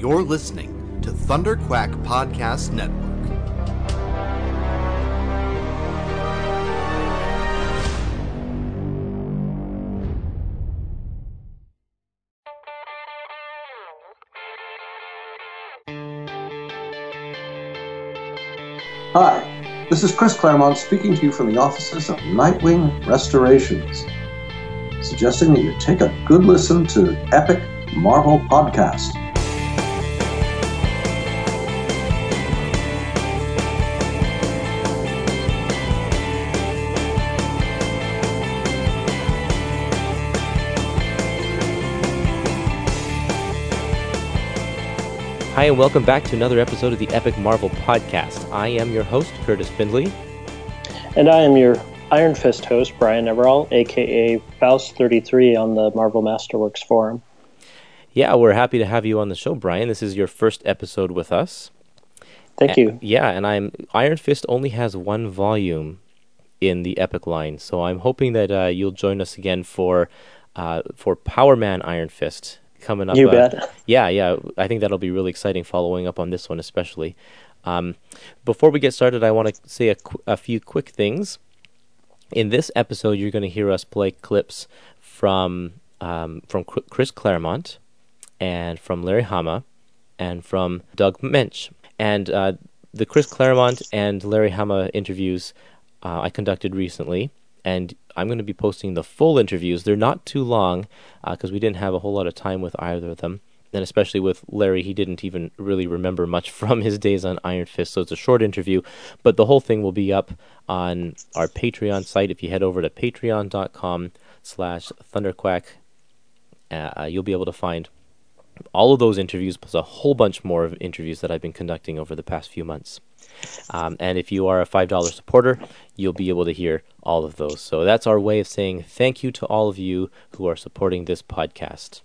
You're listening to Thunder Quack Podcast Network. Hi, this is Chris Claremont speaking to you from the offices of Nightwing Restorations, suggesting that you take a good listen to Epic Marvel Podcast. Hi, and welcome back to another episode of the Epic Marvel Podcast. I am your host, Kurtis Findley. And I am your Iron Fist host, Brian Everall, aka Faust33 on the Marvel Masterworks forum. Yeah, we're happy to have you on the show, Brian. This is your first episode with us. Thank you. yeah, and I'm Iron Fist only has one volume in the Epic line, so I'm hoping that uh, you'll join us again for uh, for Power Man Iron Fist coming up. You uh, bet. Yeah, yeah. I think that'll be really exciting following up on this one, especially. Um, before we get started, I want to say a, qu- a few quick things. In this episode, you're going to hear us play clips from um, from Cr- Chris Claremont and from Larry Hama and from Doug Moench. And uh, the Chris Claremont and Larry Hama interviews uh, I conducted recently, and I'm going to be posting the full interviews. They're not too long because we didn't have a whole lot of time with either of them. And especially with Larry, he didn't even really remember much from his days on Iron Fist, so it's a short interview. But the whole thing will be up on our Patreon site. If you head over to patreon.com slash thunderquack, uh, you'll be able to find all of those interviews plus a whole bunch more of interviews that I've been conducting over the past few months. Um, and if you are a $5 supporter, you'll be able to hear all of those. So that's our way of saying thank you to all of you who are supporting this podcast.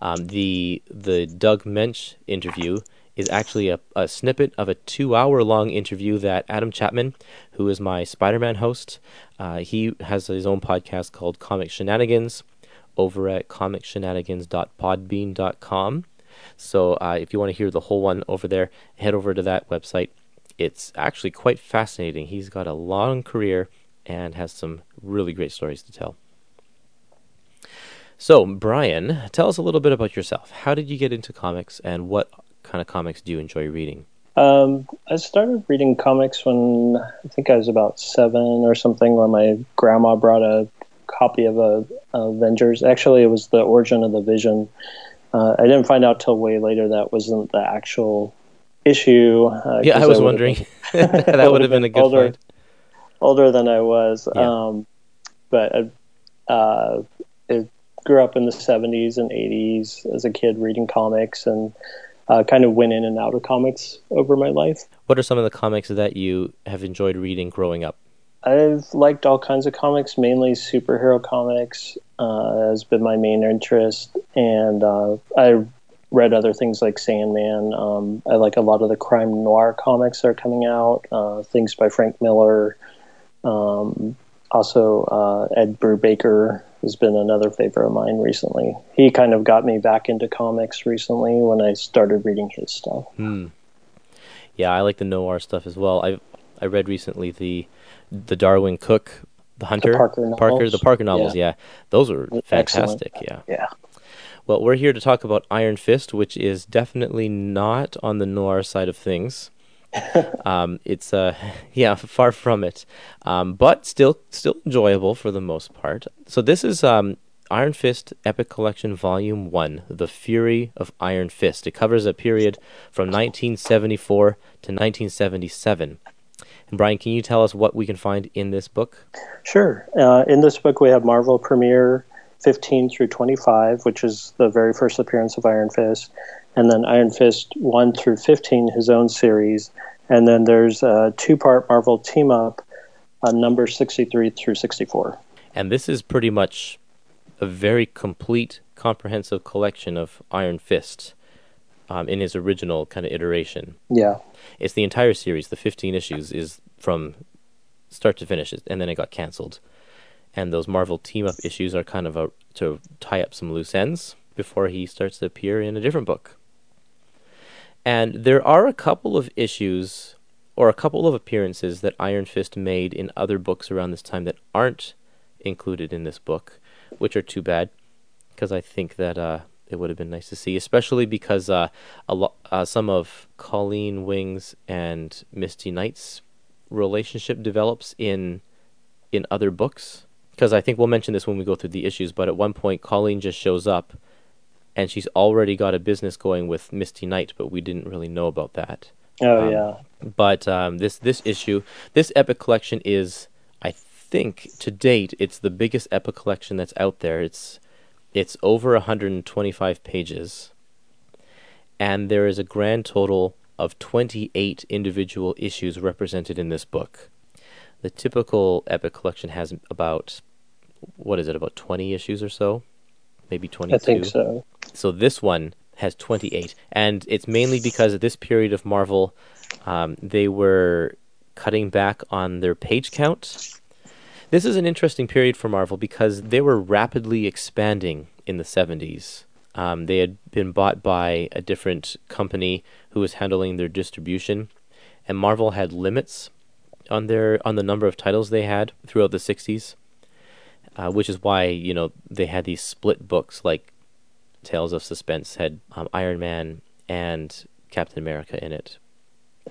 Um, the the Doug Moench interview is actually a, a snippet of a two hour long interview that Adam Chapman, who is my Spider Man host, uh, he has his own podcast called Comic Shenanigans over at comicshenanigans.podbean.com. So uh, if you want to hear the whole one over there, head over to that website. It's actually quite fascinating. He's got a long career and has some really great stories to tell. So, Brian, tell us a little bit about yourself. How did you get into comics and what kind of comics do you enjoy reading? Um, I started reading comics when I think I was about seven or something, when my grandma brought a copy of a, Avengers. Actually, it was the Origin of the Vision. Uh, I didn't find out till way later that wasn't the actual issue. Uh, yeah, I was wondering. Been, that would have been a good older, find. Older than I was, Yeah. um, but uh, it grew up in the 70s and 80s as a kid reading comics and uh, kind of went in and out of comics over my life. What are some of the comics that you have enjoyed reading growing up? I've liked all kinds of comics, mainly superhero comics uh, has been my main interest, and uh, I read other things like Sandman. Um, I like a lot of the crime noir comics that are coming out, uh, things by Frank Miller. Um, also, uh, Ed Brubaker has been another favorite of mine recently. He kind of got me back into comics recently when I started reading his stuff. Hmm. Yeah, I like the noir stuff as well. I I read recently the the Darwyn Cooke, the Hunter, Parker Parker, novels? the Parker novels. Yeah, those were Excellent. fantastic. Yeah. Yeah. Well, we're here to talk about Iron Fist, which is definitely not on the noir side of things. um, it's uh, yeah, far from it, um, but still, still enjoyable for the most part. So this is um, Iron Fist Epic Collection Volume One: The Fury of Iron Fist. It covers a period from 1974 to 1977. And Brian, can you tell us what we can find in this book? Sure. Uh, in this book, we have Marvel Premiere 15 through 25, which is the very first appearance of Iron Fist, and then Iron Fist 1 through 15, his own series. And then there's a two part Marvel team up, uh, number 63 through 64. And this is pretty much a very complete, comprehensive collection of Iron Fist um, in his original kind of iteration. Yeah. It's the entire series. The 15 issues is from start to finish, and then it got canceled. And those Marvel team up issues are kind of a to tie up some loose ends before he starts to appear in a different book. And there are a couple of issues or a couple of appearances that Iron Fist made in other books around this time that aren't included in this book, which are too bad because I think that uh, it would have been nice to see, especially because uh, a lo- uh, some of Colleen Wing's and Misty Knight's relationship develops in in other books. Because I think we'll mention this when we go through the issues, but at one point Colleen just shows up and she's already got a business going with Misty Knight, but we didn't really know about that. Oh Um, yeah. But um, this this issue, this epic collection is, I think, to date, it's the biggest epic collection that's out there. It's it's over 125 pages, and there is a grand total of 28 individual issues represented in this book. The typical epic collection has about what is it, about 20 issues or so, maybe 22. I think so. So this one has 28, and it's mainly because at this period of Marvel, um, they were cutting back on their page count. This is an interesting period for Marvel because they were rapidly expanding in the 70s. Um, they had been bought by a different company who was handling their distribution, and Marvel had limits on their on the number of titles they had throughout the 60s, uh, which is why you know they had these split books like Tales of Suspense had um, Iron Man and Captain America in it.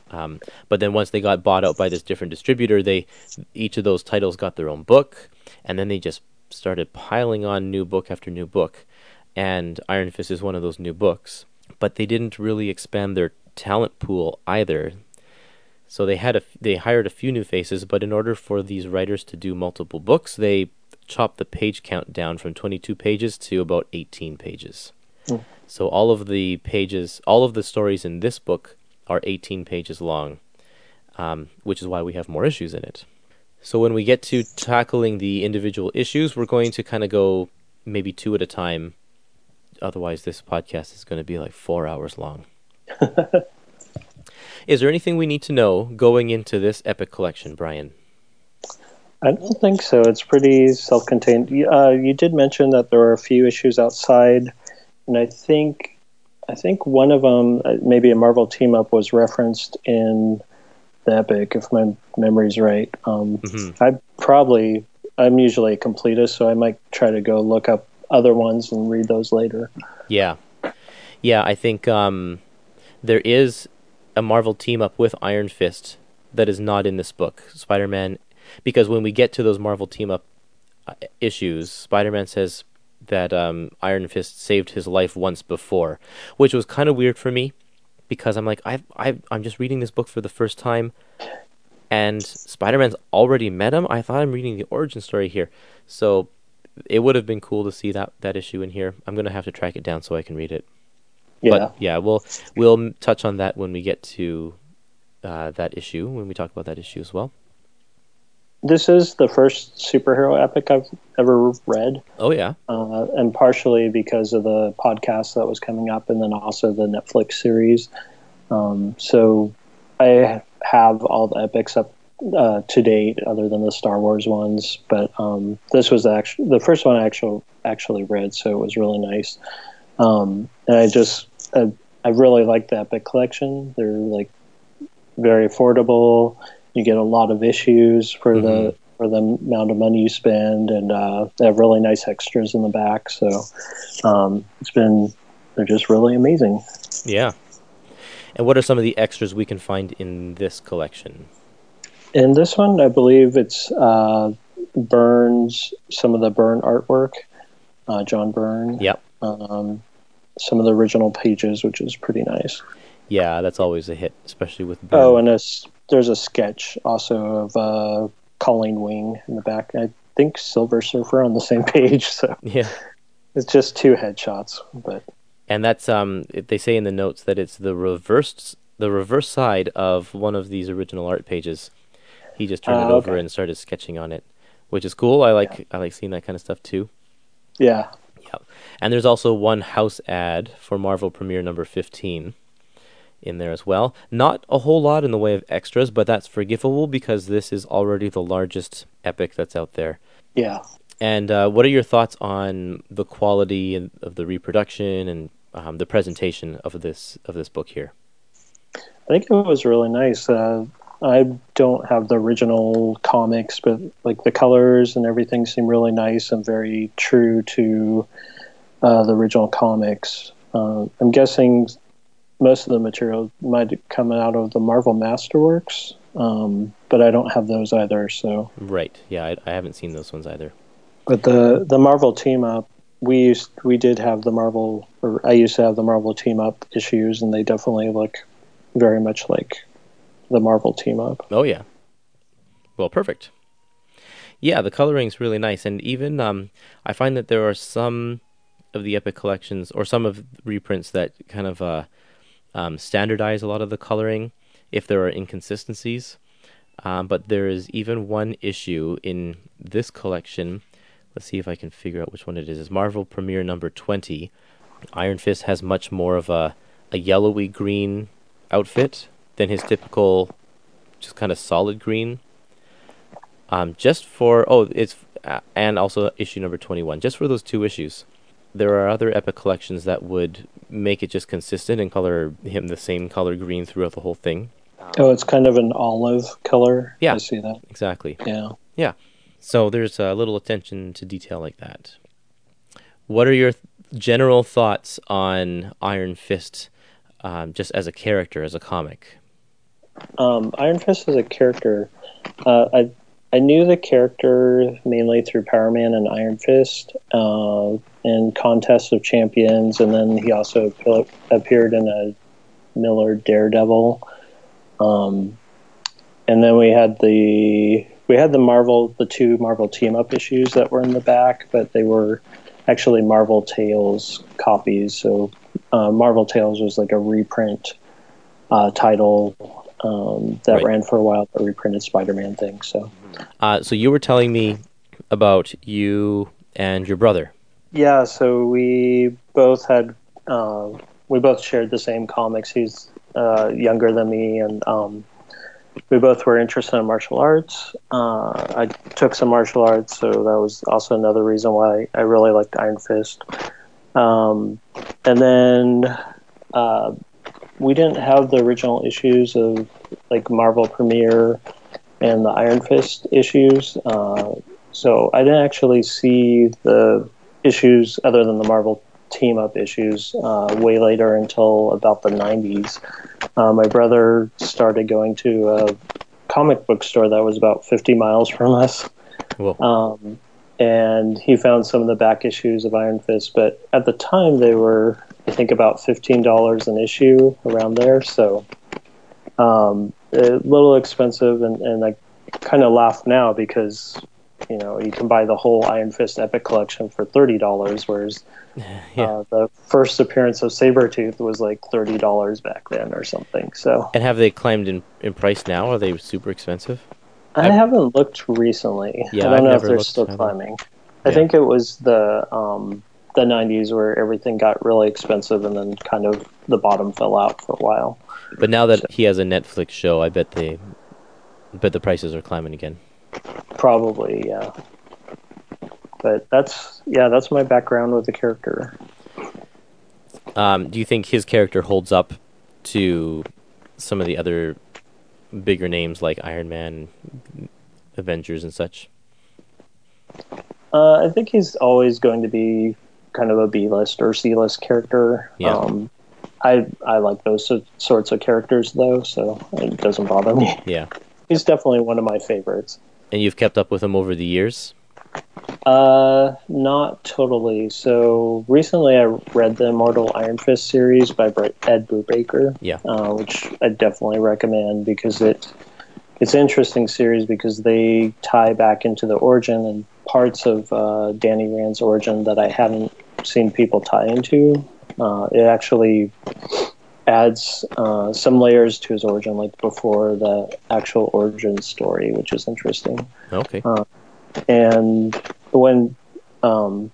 Um, but then once they got bought out by this different distributor, they each of those titles got their own book, and then they just started piling on new book after new book. And Iron Fist is one of those new books, but they didn't really expand their talent pool either. So they had a they hired a few new faces, but in order for these writers to do multiple books, they chopped the page count down from 22 pages to about 18 pages. Mm. So all of the pages, all of the stories in this book are 18 pages long, um, which is why we have more issues in it. So when we get to tackling the individual issues, we're going to kind of go maybe two at a time. Otherwise, this podcast is going to be like four hours long. is there anything we need to know going into this epic collection, Brian? I don't think so. It's pretty self-contained. You- Uh, you did mention that there were a few issues outside, and I think, I think one of them, uh, maybe a Marvel team up, was referenced in the epic, if my memory's right. Um, Mhm. I probably, I'm usually a completist, so I might try to go look up other ones and read those later. Yeah, yeah. I think um, there is a Marvel team up with Iron Fist that is not in this book. Spider-Man, because when we get to those Marvel team up uh, issues, Spider-Man says that um, Iron Fist saved his life once before, which was kind of weird for me because I'm like, I I I'm just reading this book for the first time, and Spider-Man's already met him. I thought I'm reading the origin story here, so it would have been cool to see that that issue in here. I'm gonna have to track it down so I can read it. Yeah. But yeah, we'll we'll touch on that when we get to uh, that issue when we talk about that issue as well. this is the first superhero epic I've ever read. Oh yeah, uh, and partially because of the podcast that was coming up, and then also the Netflix series. Um, so I have all the epics up uh, to date, other than the Star Wars ones. But um, this was actually the first one I actually actually read, so it was really nice. Um, and I just I, I really like the epic collection. They're like very affordable. You get a lot of issues for the Mhm. for the amount of money you spend, and uh, they have really nice extras in the back. So um, it's been they're just really amazing. yeah. And what are some of the extras we can find in this collection? In this one, I believe it's uh, Byrne's, some of the Byrne artwork, uh, John Byrne. Yep. Um, some of the original pages, which is pretty nice. Yeah, that's always a hit, especially with. Oh, and a there's a sketch also of uh, Colleen Wing in the back. I think Silver Surfer on the same page. So yeah, it's just two headshots, but and that's um. They say in the notes that it's the reversed the reverse side of one of these original art pages. He just turned Ah, it over okay. and started sketching on it, which is cool. I like I like seeing that kind of stuff too. yeah, And there's also one house ad for Marvel Premiere number 15 in there as well. Not a whole lot in the way of extras, but that's forgivable because this is already the largest epic that's out there. yeah. And uh, what are your thoughts on the quality of the reproduction and um, the presentation of this of this book here? I think it was really nice. Uh, I don't have the original comics, but like the colors and everything seem really nice and very true to uh, the original comics. Uh, I'm guessing most of the material might come out of the Marvel Masterworks, um, but I don't have those either. So Right. Yeah, I, I haven't seen those ones either. But the the Marvel team up, we used we did have the Marvel, or I used to have the Marvel team up issues, and they definitely look very much like the Marvel team up. Oh yeah. Well, perfect. Yeah, the coloring's really nice, and even um, I find that there are some of the Epic collections or some of reprints that kind of uh, um, standardize a lot of the coloring if there are inconsistencies. Um, but there is even one issue in this collection. Let's see if I can figure out which one it is. It's Marvel Premiere number 20. Iron Fist has much more of a, a yellowy green outfit than his typical, just kind of solid green. Um, just for oh, it's uh, and also issue number twenty-one. Just for those two issues, there are other epic collections that would make it just consistent and color him the same color green throughout the whole thing. Oh, it's kind of an olive color. Yeah. I see that. Exactly. Yeah. Yeah. So there's a little attention to detail like that. What are your th- general thoughts on Iron Fist, um, just as a character, as a comic? Um, Iron Fist as a character, uh, I I knew the character mainly through Power Man and Iron Fist, uh, and Contest of Champions, and then he also appeared in a Miller Daredevil. Um, and then we had the we had the Marvel the two Marvel team up issues that were in the back, but they were actually Marvel Tales copies. So uh, Marvel Tales was like a reprint uh, title um, that Right. ran for a while, the reprinted Spider-Man thing. So Uh, so you were telling me about you and your brother. yeah, so we both had uh, we both shared the same comics. He's uh, younger than me, and um, we both were interested in martial arts. Uh, I took some martial arts, so that was also another reason why I really liked Iron Fist. Um, and then uh, we didn't have the original issues of like Marvel Premiere and the Iron Fist issues, uh, so I didn't actually see the issues other than the Marvel team up issues uh, way later until about the 90s. Uh, my brother started going to a comic book store that was about 50 miles from us. Well, Um, and he found some of the back issues of Iron Fist, but at the time they were, I think, about $15 an issue around there. So um, a little expensive, and, and I kind of laugh now because you know you can buy the whole Iron Fist Epic collection for thirty dollars, whereas Yeah. uh, the first appearance of Sabretooth was like thirty dollars back then or something. So and have they climbed in, in price now? Are they super expensive? I I've- haven't looked recently. Yeah, I don't I've know if they're still climbing. I think it was the um, the '90s where everything got really expensive, and then kind of the bottom fell out for a while. But now that he has a Netflix show, I bet they, I bet the prices are climbing again. Probably, yeah. But that's yeah, that's my background with the character. Um, do you think his character holds up to some of the other bigger names like Iron Man, Avengers, and such? Uh, I think he's always going to be kind of a B list or C list character. Yeah. Um, I I like those so- sorts of characters though, so it doesn't bother me. Yeah. He's definitely one of my favorites. And you've kept up with him over the years. Uh, not totally. So recently, I read the Immortal Iron Fist series by Ed Brubaker. Yeah. uh, which I definitely recommend because it it's an interesting series because they tie back into the origin and parts of uh, Danny Rand's origin that I haven't seen people tie into. Uh, it actually adds uh, some layers to his origin, like before the actual origin story, which is interesting Okay. and when um,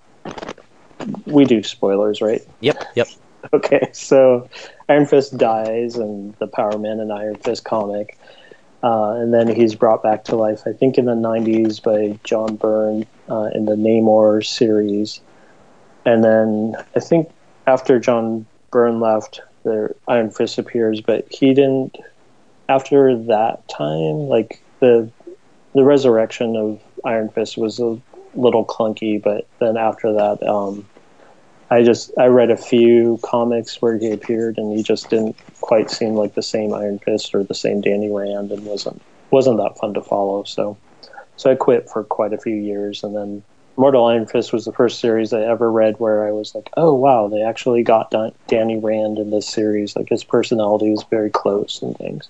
we do spoilers, right? Yep. Yep. Okay, so Iron Fist dies in the Power Man and Iron Fist comic, uh, and then he's brought back to life. I think in the '90s by John Byrne uh, in the Namor series, and then I think after John Byrne left, the Iron Fist appears, but he didn't. After that time, like the the resurrection of Iron Fist was a little clunky, but then after that, um, I just I read a few comics where he appeared, and he just didn't quite seem like the same Iron Fist or the same Danny Rand, and wasn't wasn't that fun to follow. So, so I quit for quite a few years, and then Mortal Iron Fist was the first series I ever read where I was like, oh wow, they actually got Dan- Danny Rand in this series. Like his personality was very close and things.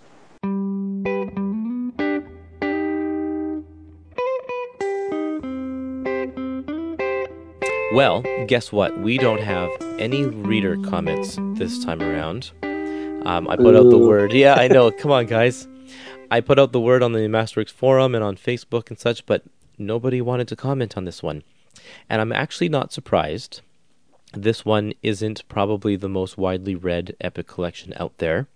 Well, guess what? We don't have any reader comments this time around. Um, I put out the word. Yeah, I know. Come on, guys. I put out the word on the Masterworks forum and on Facebook and such, but nobody wanted to comment on this one. And I'm actually not surprised. This one isn't probably the most widely read epic collection out there,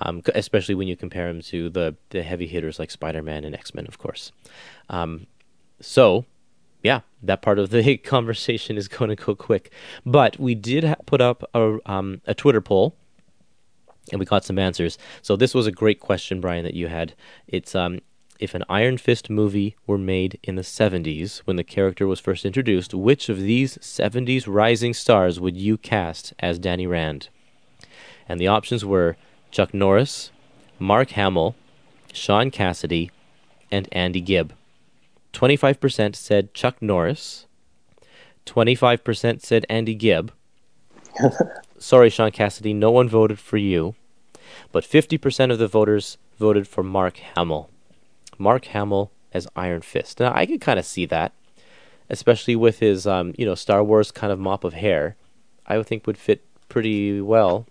um, especially when you compare them to the, the heavy hitters like Spider Man and X Men, of course. Um, so, yeah, that part of the conversation is going to go quick. But we did ha- put up a, um, a Twitter poll, and we got some answers. So this was a great question, Brian, that you had. It's um, if an Iron Fist movie were made in the 70s when the character was first introduced, which of these 70s rising stars would you cast as Danny Rand? And the options were Chuck Norris, Mark Hamill, Shaun Cassidy, and Andy Gibb. 25% said Chuck Norris. 25% said Andy Gibb. Sorry, Shaun Cassidy, no one voted for you. But 50% of the voters voted for Mark Hamill. Mark Hamill as Iron Fist. Now, I could kind of see that, especially with his, um, you know, Star Wars kind of mop of hair. I would think would fit pretty well.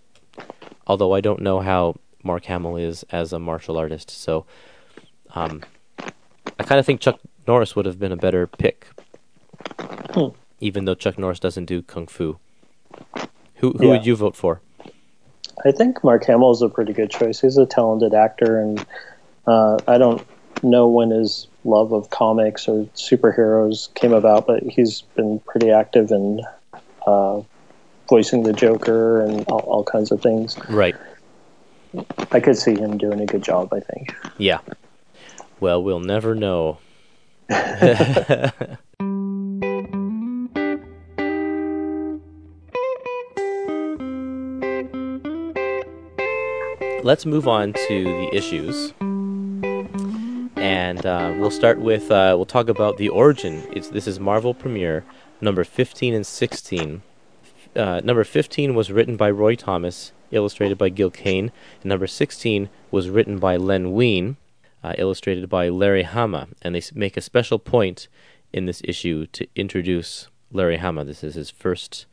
Although I don't know how Mark Hamill is as a martial artist, so um, I kind of think Chuck Norris would have been a better pick, Hmm. even though Chuck Norris doesn't do kung fu. Who who Yeah. would you vote for? I think Mark Hamill is a pretty good choice. He's a talented actor, and uh, I don't know when his love of comics or superheroes came about, but he's been pretty active in uh, voicing the Joker and all, all kinds of things. Right. I could see him doing a good job. I think. Yeah. Well, we'll never know. Let's move on to the issues. And uh, we'll start with, uh, we'll talk about the origin. It's, this is Marvel Premiere, number 15 and 16. Uh, number 15 was written by Roy Thomas, illustrated by Gil Kane. And number 16 was written by Len Wein, uh, illustrated by Larry Hama. And they make a special point in this issue to introduce Larry Hama. This is his first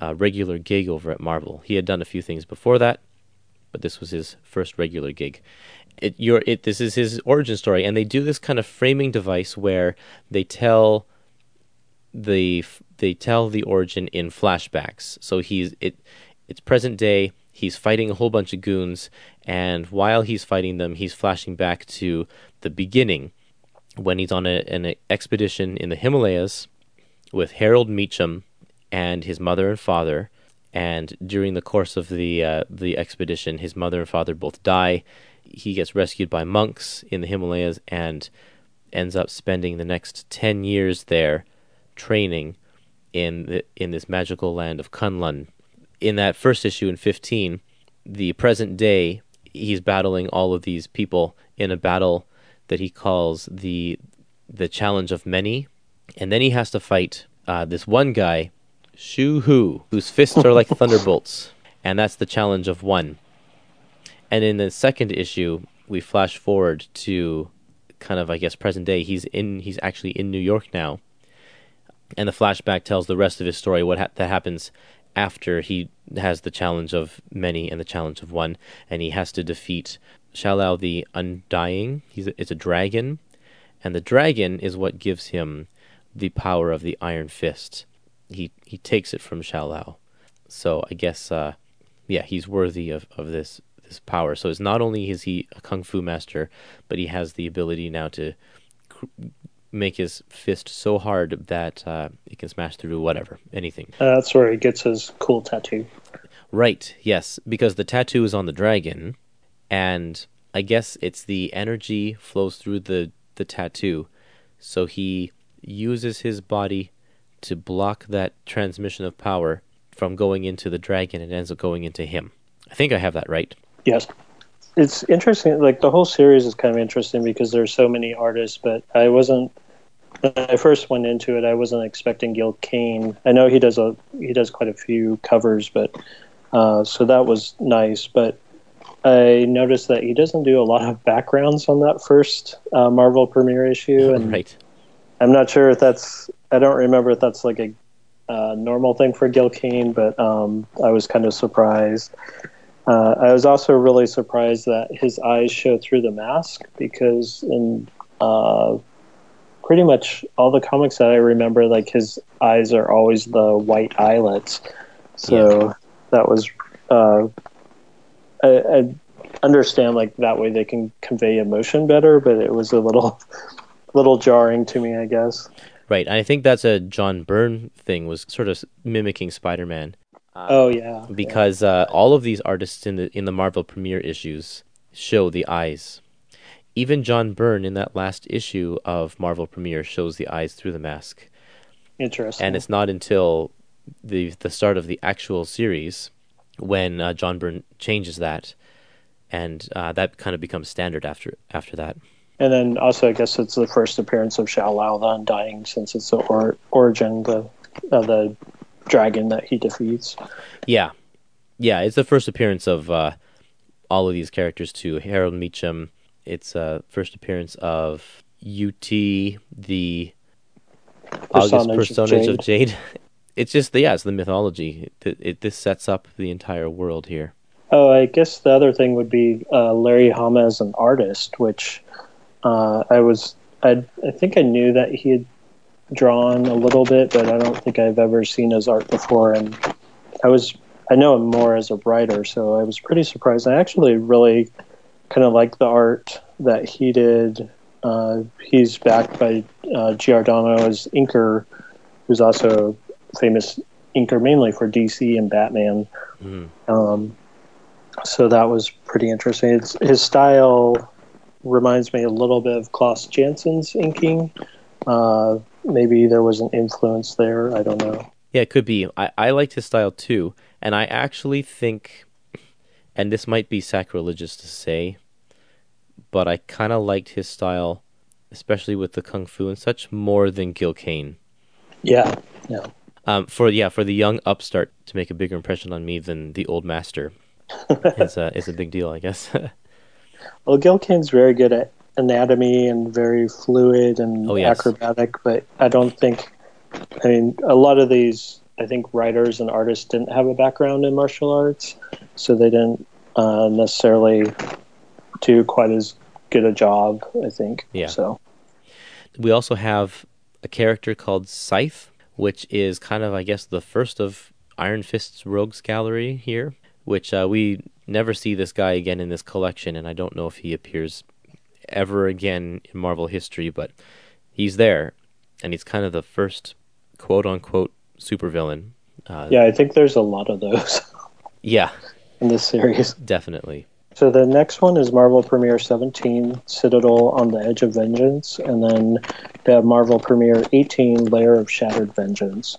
uh, regular gig over at Marvel. He had done a few things before that, but this was his first regular gig. It, your, it, this is his origin story, and they do this kind of framing device where they tell the they tell the origin in flashbacks. So he's it it's present day. He's fighting a whole bunch of goons, and while he's fighting them, he's flashing back to the beginning when he's on a, an expedition in the Himalayas with Harold Meacham and his mother and father. And during the course of the uh, the expedition, his mother and father both die. He gets rescued by monks in the Himalayas and ends up spending the next ten years there, training in the, in this magical land of Kunlun. In that first issue in fifteen, the present day, he's battling all of these people in a battle that he calls the the challenge of many, and then he has to fight uh, this one guy, Shu Hu, whose fists are like thunderbolts, and that's the challenge of one. And in the second issue, we flash forward to kind of I guess present day. He's in he's actually in New York now, and the flashback tells the rest of his story. What ha- that happens after he has the challenge of many and the challenge of one, and he has to defeat Shou-Lao the Undying. He's a, it's a dragon, and the dragon is what gives him the power of the Iron Fist. He he takes it from Shou-Lao, so I guess uh, yeah, he's worthy of, of this this power. So it's not only is he a kung fu master, but he has the ability now to cr- make his fist so hard that uh, it can smash through whatever, anything. Uh, that's where he gets his cool tattoo. Right, yes, because the tattoo is on the dragon, and I guess it's the energy flows through the, the tattoo, so he uses his body to block that transmission of power from going into the dragon and ends up going into him. I think I have that right. Yes. It's interesting. Like the whole series is kind of interesting because there's so many artists, but I wasn't. When I first went into it, I wasn't expecting Gil Kane. I know he does a he does quite a few covers, but uh, so that was nice. But I noticed that he doesn't do a lot of backgrounds on that first uh, Marvel premiere issue, and right. I'm not sure if that's. I don't remember if that's like a uh, normal thing for Gil Kane, but um, I was kind of surprised. Uh, I was also really surprised that his eyes show through the mask because in uh, pretty much all the comics that I remember, like his eyes are always the white eyelets. So Yeah. that was uh, I, I understand like that way they can convey emotion better, but it was a little little jarring to me, I guess. Right, and I think that's a John Byrne thing, was sort of mimicking Spider Man. Oh yeah, because uh, all of these artists in the in the Marvel premiere issues show the eyes. Even John Byrne in that last issue of Marvel premiere shows the eyes through the mask, yeah. interesting. and it's not until the the start of the actual series when uh, John Byrne changes that, and uh, that kind of becomes standard after after that. And then also, I guess it's the first appearance of Shou-Lao the Undying, since it's the or- origin the of the dragon that he defeats. Yeah, yeah, it's the first appearance of uh, all of these characters too. Harold Meacham. It's uh, first appearance of Yu-Ti, the August Personage of personage of Jade. It's just the, yeah, it's the mythology. It, it this sets up the entire world here. Oh, I guess the other thing would be uh, Larry Hama as an artist, which uh, I was I I think I knew that he had drawn a little bit, but I don't think I've ever seen his art before, and I was I know him more as a writer, so I was pretty surprised. I actually really kind of like the art that he did. Uh, he's backed by uh, Giordano as inker, who's also famous inker mainly for DC and Batman. Mhm. Um, so that was pretty interesting. It's, his style reminds me a little bit of Klaus Janson's inking. Uh, maybe there was an influence there. I don't know. Yeah, it could be. I, I liked his style too, and I actually think, and this might be sacrilegious to say, but I kind of liked his style, especially with the kung fu and such, more than Gil Kane. Yeah, yeah. Um, for yeah, for the young upstart to make a bigger impression on me than the old master is a is a big deal, I guess. Well, Gil Kane's very good at anatomy and very fluid and Oh, yes. acrobatic, but I don't think. I mean, a lot of these, I think, writers and artists didn't have a background in martial arts, so they didn't uh, necessarily do quite as good a job. I think. Yeah. So we also have a character called Scythe, which is kind of, I guess, the first of Iron Fist's rogues gallery here, which uh, we never see this guy again in this collection, and I don't know if he appears ever again in Marvel history, but he's there, and he's kind of the first quote unquote supervillain. Uh, yeah, I think there's a lot of those yeah, in this series. definitely. So the next one is Marvel Premiere 17, Citadel on the Edge of Vengeance, and then we have Marvel Premiere 18, Layer of Shattered Vengeance.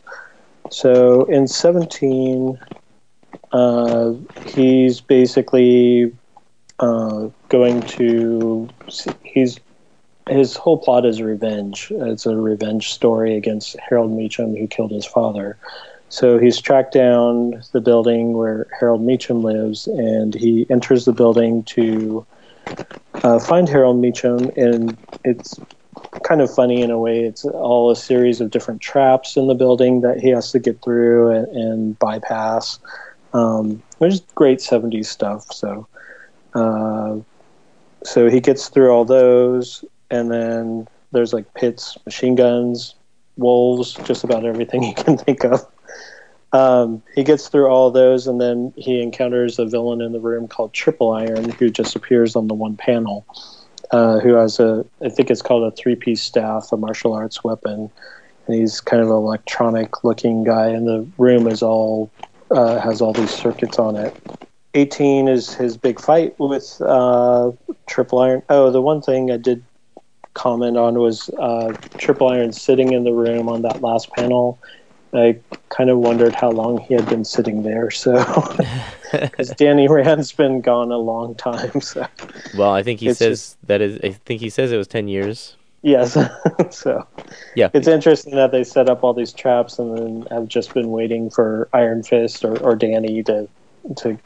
So in 17, uh, he's basically uh, going to he's his whole plot is revenge. It's a revenge story against Harold Meacham, who killed his father. So he's tracked down the building where Harold Meacham lives, and he enters the building to uh, find Harold Meacham. And it's kind of funny in a way. It's all a series of different traps in the building that he has to get through and, and bypass. Um, is great '70s stuff. So, uh, so he gets through all those, and then there's like pits, machine guns, wolves, just about everything you can think of. Um, he gets through all those, and then he encounters a villain in the room called Triple Iron, who just appears on the one panel. Uh, who has a, I think it's called a three-piece staff, a martial arts weapon, and he's kind of an electronic-looking guy. And the room is all uh, has all these circuits on it. 18 is his big fight with uh, Triple Iron. Oh, the one thing I did comment on was uh, Triple Iron sitting in the room on that last panel. I kind of wondered how long he had been sitting there. So, because Danny Rand's been gone a long time. So, well, I think he It's says just- that is. I think he says it was ten years. yes. so, Yeah, it's interesting that they set up all these traps and then have just been waiting for Iron Fist or, or Danny to to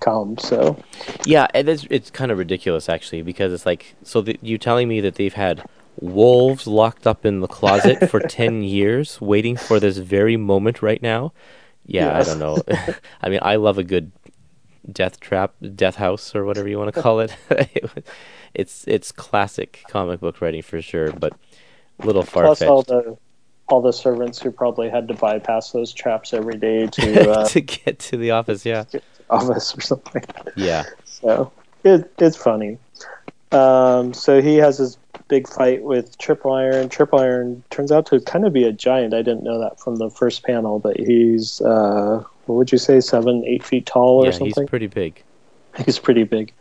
come. So, Yeah, it is, it's kind of ridiculous actually because it's like so the, you telling me that they've had wolves locked up in the closet for 10 years waiting for this very moment right now. Yeah, I don't know. I mean, I love a good death trap, death house or whatever you want to call it. it's it's classic comic book writing for sure, but a little far plus all the all the servants who probably had to bypass those traps every day to uh, to get to the office, yeah. Office or something. Yeah. So it, it's funny. Um, so he has his big fight with Triple Iron. Triple Iron turns out to kind of be a giant. I didn't know that from the first panel, but he's uh, what would you say, seven, eight feet tall or Yeah, something? he's pretty big. He's pretty big.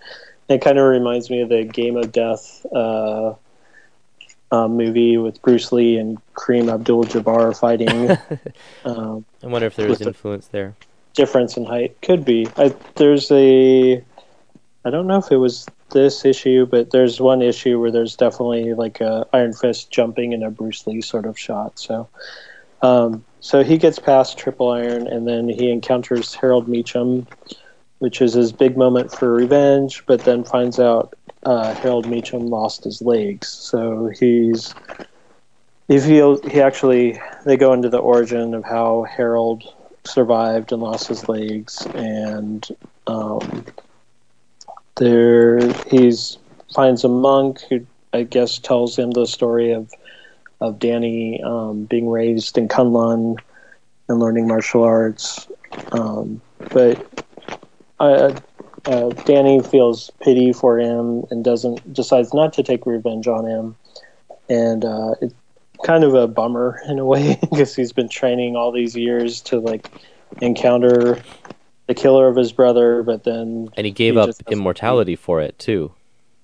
It kind of reminds me of the Game of Death uh, uh, movie with Bruce Lee and Kareem Abdul-Jabbar fighting. um, I wonder if there was With the- influence there. Difference in height could be. I, there's a, I don't know if it was this issue, but there's one issue where there's definitely like a Iron Fist jumping in a Bruce Lee sort of shot. So, um, so he gets past Triple Iron, and then he encounters Harold Meacham, which is his big moment for revenge. But then finds out uh, Harold Meacham lost his legs, so he's he feels he actually they go into the origin of how Harold survived and lost his legs, and um, there he's finds a monk who I guess tells him the story of of Danny um, being raised in Kunlun and learning martial arts, um, but uh, uh, Danny feels pity for him and doesn't decides not to take revenge on him, and uh, it's kind of a bummer in a way because he's been training all these years to like encounter the killer of his brother, but then And he gave He up immortality for it too.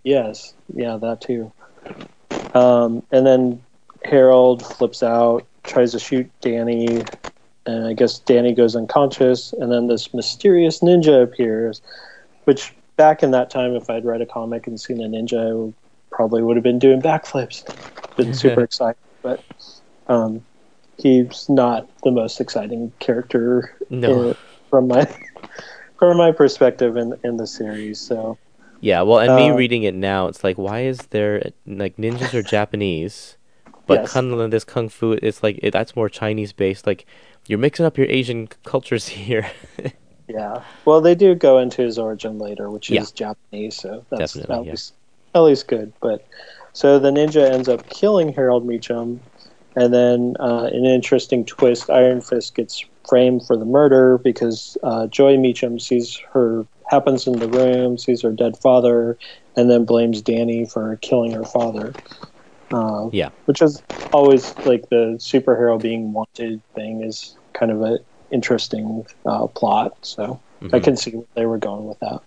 yes, yeah, that too. Um, and then Harold flips out, tries to shoot Danny, and I guess Danny goes unconscious, and then this mysterious ninja appears, which back in that time, if I'd read a comic and seen a ninja, I probably would have been doing backflips. Been super excited, but um, he's not the most exciting character No. uh, from my from my perspective in in the series. So Yeah, well, and me Uh, reading it now, it's like, why is there like ninjas are Japanese, but Yes. kung this kung fu, it's like it, that's more Chinese based. Like you're mixing up your Asian cultures here. Yeah. Well, they do go into his origin later, which Yeah. is Japanese, so that's Definitely, at yeah. least at least good. But so the ninja ends up killing Harold Meacham, and then uh, in an interesting twist, Iron Fist gets framed for the murder because uh, Joy Meacham sees her happens in the room, sees her dead father, and then blames Danny for killing her father. Uh, Yeah. which is always like the superhero being wanted thing is kind of an interesting uh, plot. So I Mhm. can see where they were going with that.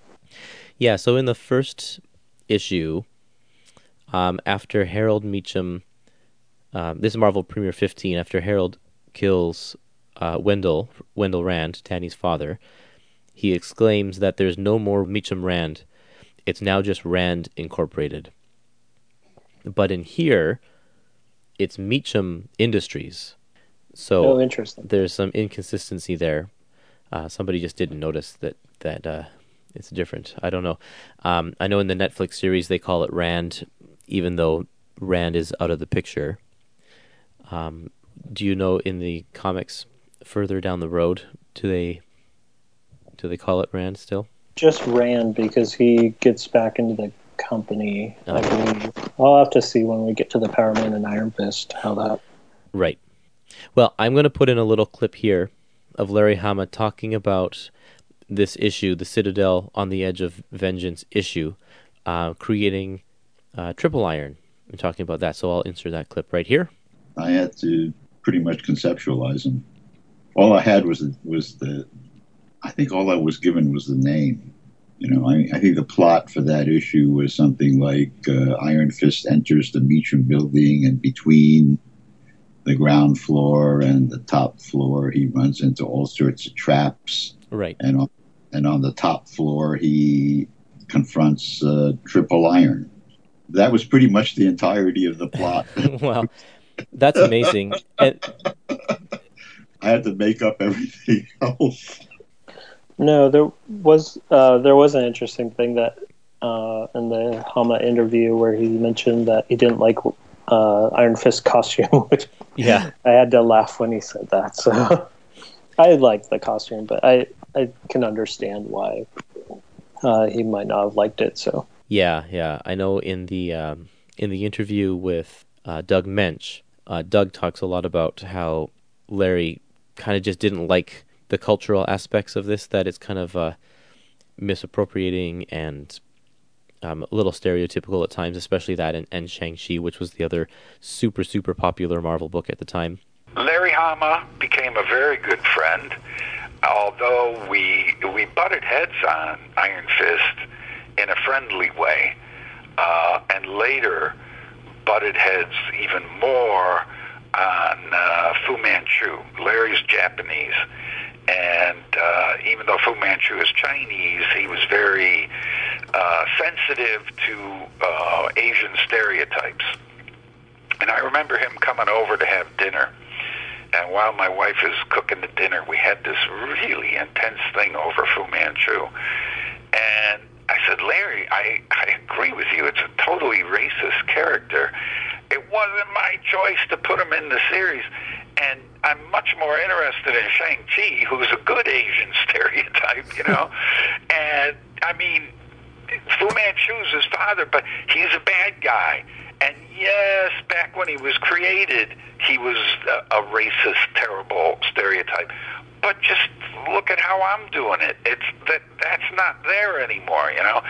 Yeah, so in the first issue, um, after Harold Meacham, um, this is Marvel Premiere 15, after Harold kills uh, Wendell, Wendell Rand, Danny's father, he exclaims that there's no more Meacham Rand. It's now just Rand Incorporated. But in here, it's Meacham Industries. So Oh, interesting. there's some inconsistency there. Uh, somebody just didn't notice that that uh, it's different. I don't know. Um, I know in the Netflix series they call it Rand, even though Rand is out of the picture. Um, do you know in the comics further down the road do they do they call it Rand still? Just Rand because he gets back into the company. I Oh. believe. I'll have to see when we get to the Power Man and Iron Fist how that. Right. Well, I'm going to put in a little clip here of Larry Hama talking about this issue, the Citadel on the Edge of Vengeance issue, uh, creating uh, Triple Iron. I'm talking about that, so I'll insert that clip right here. I had to pretty much conceptualize them. All I had was was the I think all I was given was the name. You know, I, I think the plot for that issue was something like uh, Iron Fist enters the Meacham building, and between the ground floor and the top floor, he runs into all sorts of traps. Right. And on, and on the top floor, he confronts uh, Triple Iron. That was pretty much the entirety of the plot. wow, that's amazing. And I had to make up everything else. No, there was uh, there was an interesting thing that uh, in the Hama interview where he mentioned that he didn't like uh, Iron Fist costume. Which yeah, I had to laugh when he said that. So I liked the costume, but I I can understand why uh, he might not have liked it. So yeah, yeah. I know in the um, in the interview with uh, Doug Moench, uh, Doug talks a lot about how Larry kind of just didn't like the cultural aspects of this. That it's kind of uh, misappropriating and um, a little stereotypical at times, especially that and, and Shang-Chi, which was the other super, super popular Marvel book at the time. Larry Hama became a very good friend, although we we butted heads on Iron Fist in a friendly way, uh, and later butted heads even more on uh, Fu Manchu. Larry's Japanese, and uh, even though Fu Manchu is Chinese, he was very uh, sensitive to uh, Asian stereotypes. And I remember him coming over to have dinner. And while my wife is cooking the dinner, we had this really intense thing over Fu Manchu. And I said, Larry, I, I agree with you. It's a totally racist character. It wasn't my choice to put him in the series. And I'm much more interested in Shang-Chi, who's a good Asian stereotype, you know. and, I mean, Fu Manchu's his father, but he's a bad guy. And yes, back when he was created, he was a, a racist, terrible stereotype. But just look at how I'm doing it. It's that that's not there anymore, you know.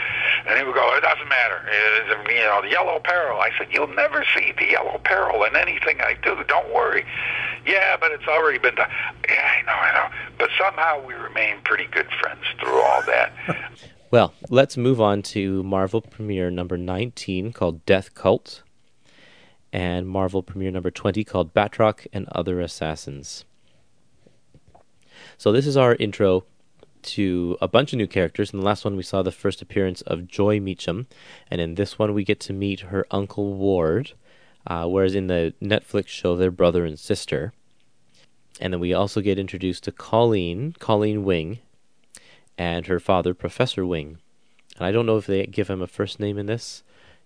And he would go, "It doesn't matter, it's, you know, the yellow peril." I said, "You'll never see the yellow peril in anything I do. Don't worry." Yeah, but it's already been done. Yeah, I know, I know. But somehow we remain pretty good friends through all that. Well, let's move on to Marvel Premiere number 19 called Death Cult and Marvel Premiere number 20 called Batroc and Other Assassins. So this is our intro to a bunch of new characters. In the last one, we saw the first appearance of Joy Meachum, and in this one, we get to meet her uncle Ward, uh, whereas in the Netflix show, they're brother and sister. And then we also get introduced to Colleen, Colleen Wing, and her father, Professor Wing. And I don't know if they give him a first name in this.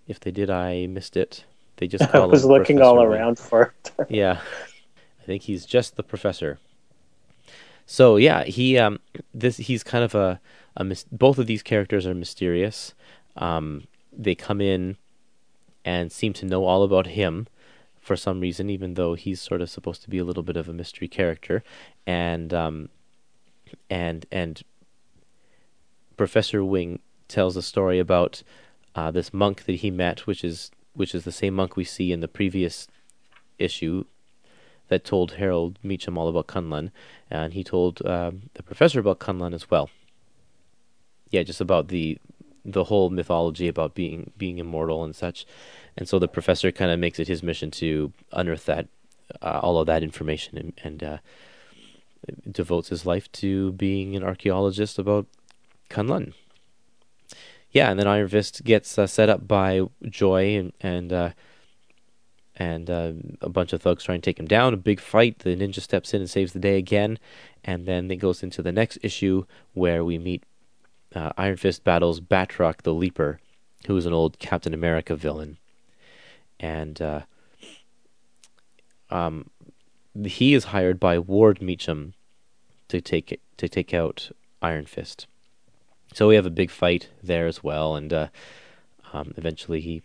If they did, I missed it. They just call I was him looking Professor all Wing. around for it. Yeah, I think he's just the professor. So yeah, he um this he's kind of a a mis- both of these characters are mysterious. Um, they come in and seem to know all about him for some reason, even though he's sort of supposed to be a little bit of a mystery character, and um, and and Professor Wing tells a story about uh, this monk that he met, which is which is the same monk we see in the previous issue that told Harold Meachum all about Kunlun, and he told um, the professor about Kunlun as well. Yeah, just about the the whole mythology about being being immortal and such, and so the professor kind of makes it his mission to unearth that uh, all of that information and, and uh, devotes his life to being an archaeologist about Kunlun. Yeah, and then Iron Fist gets uh, set up by Joy and and uh, and uh, a bunch of thugs trying to take him down. A big fight. The ninja steps in and saves the day again, and then it goes into the next issue where we meet uh, Iron Fist battles Batroc the Leaper, who is an old Captain America villain, and uh, um, he is hired by Ward Meachum to take to take out Iron Fist. So we have a big fight there as well, and uh, um, eventually he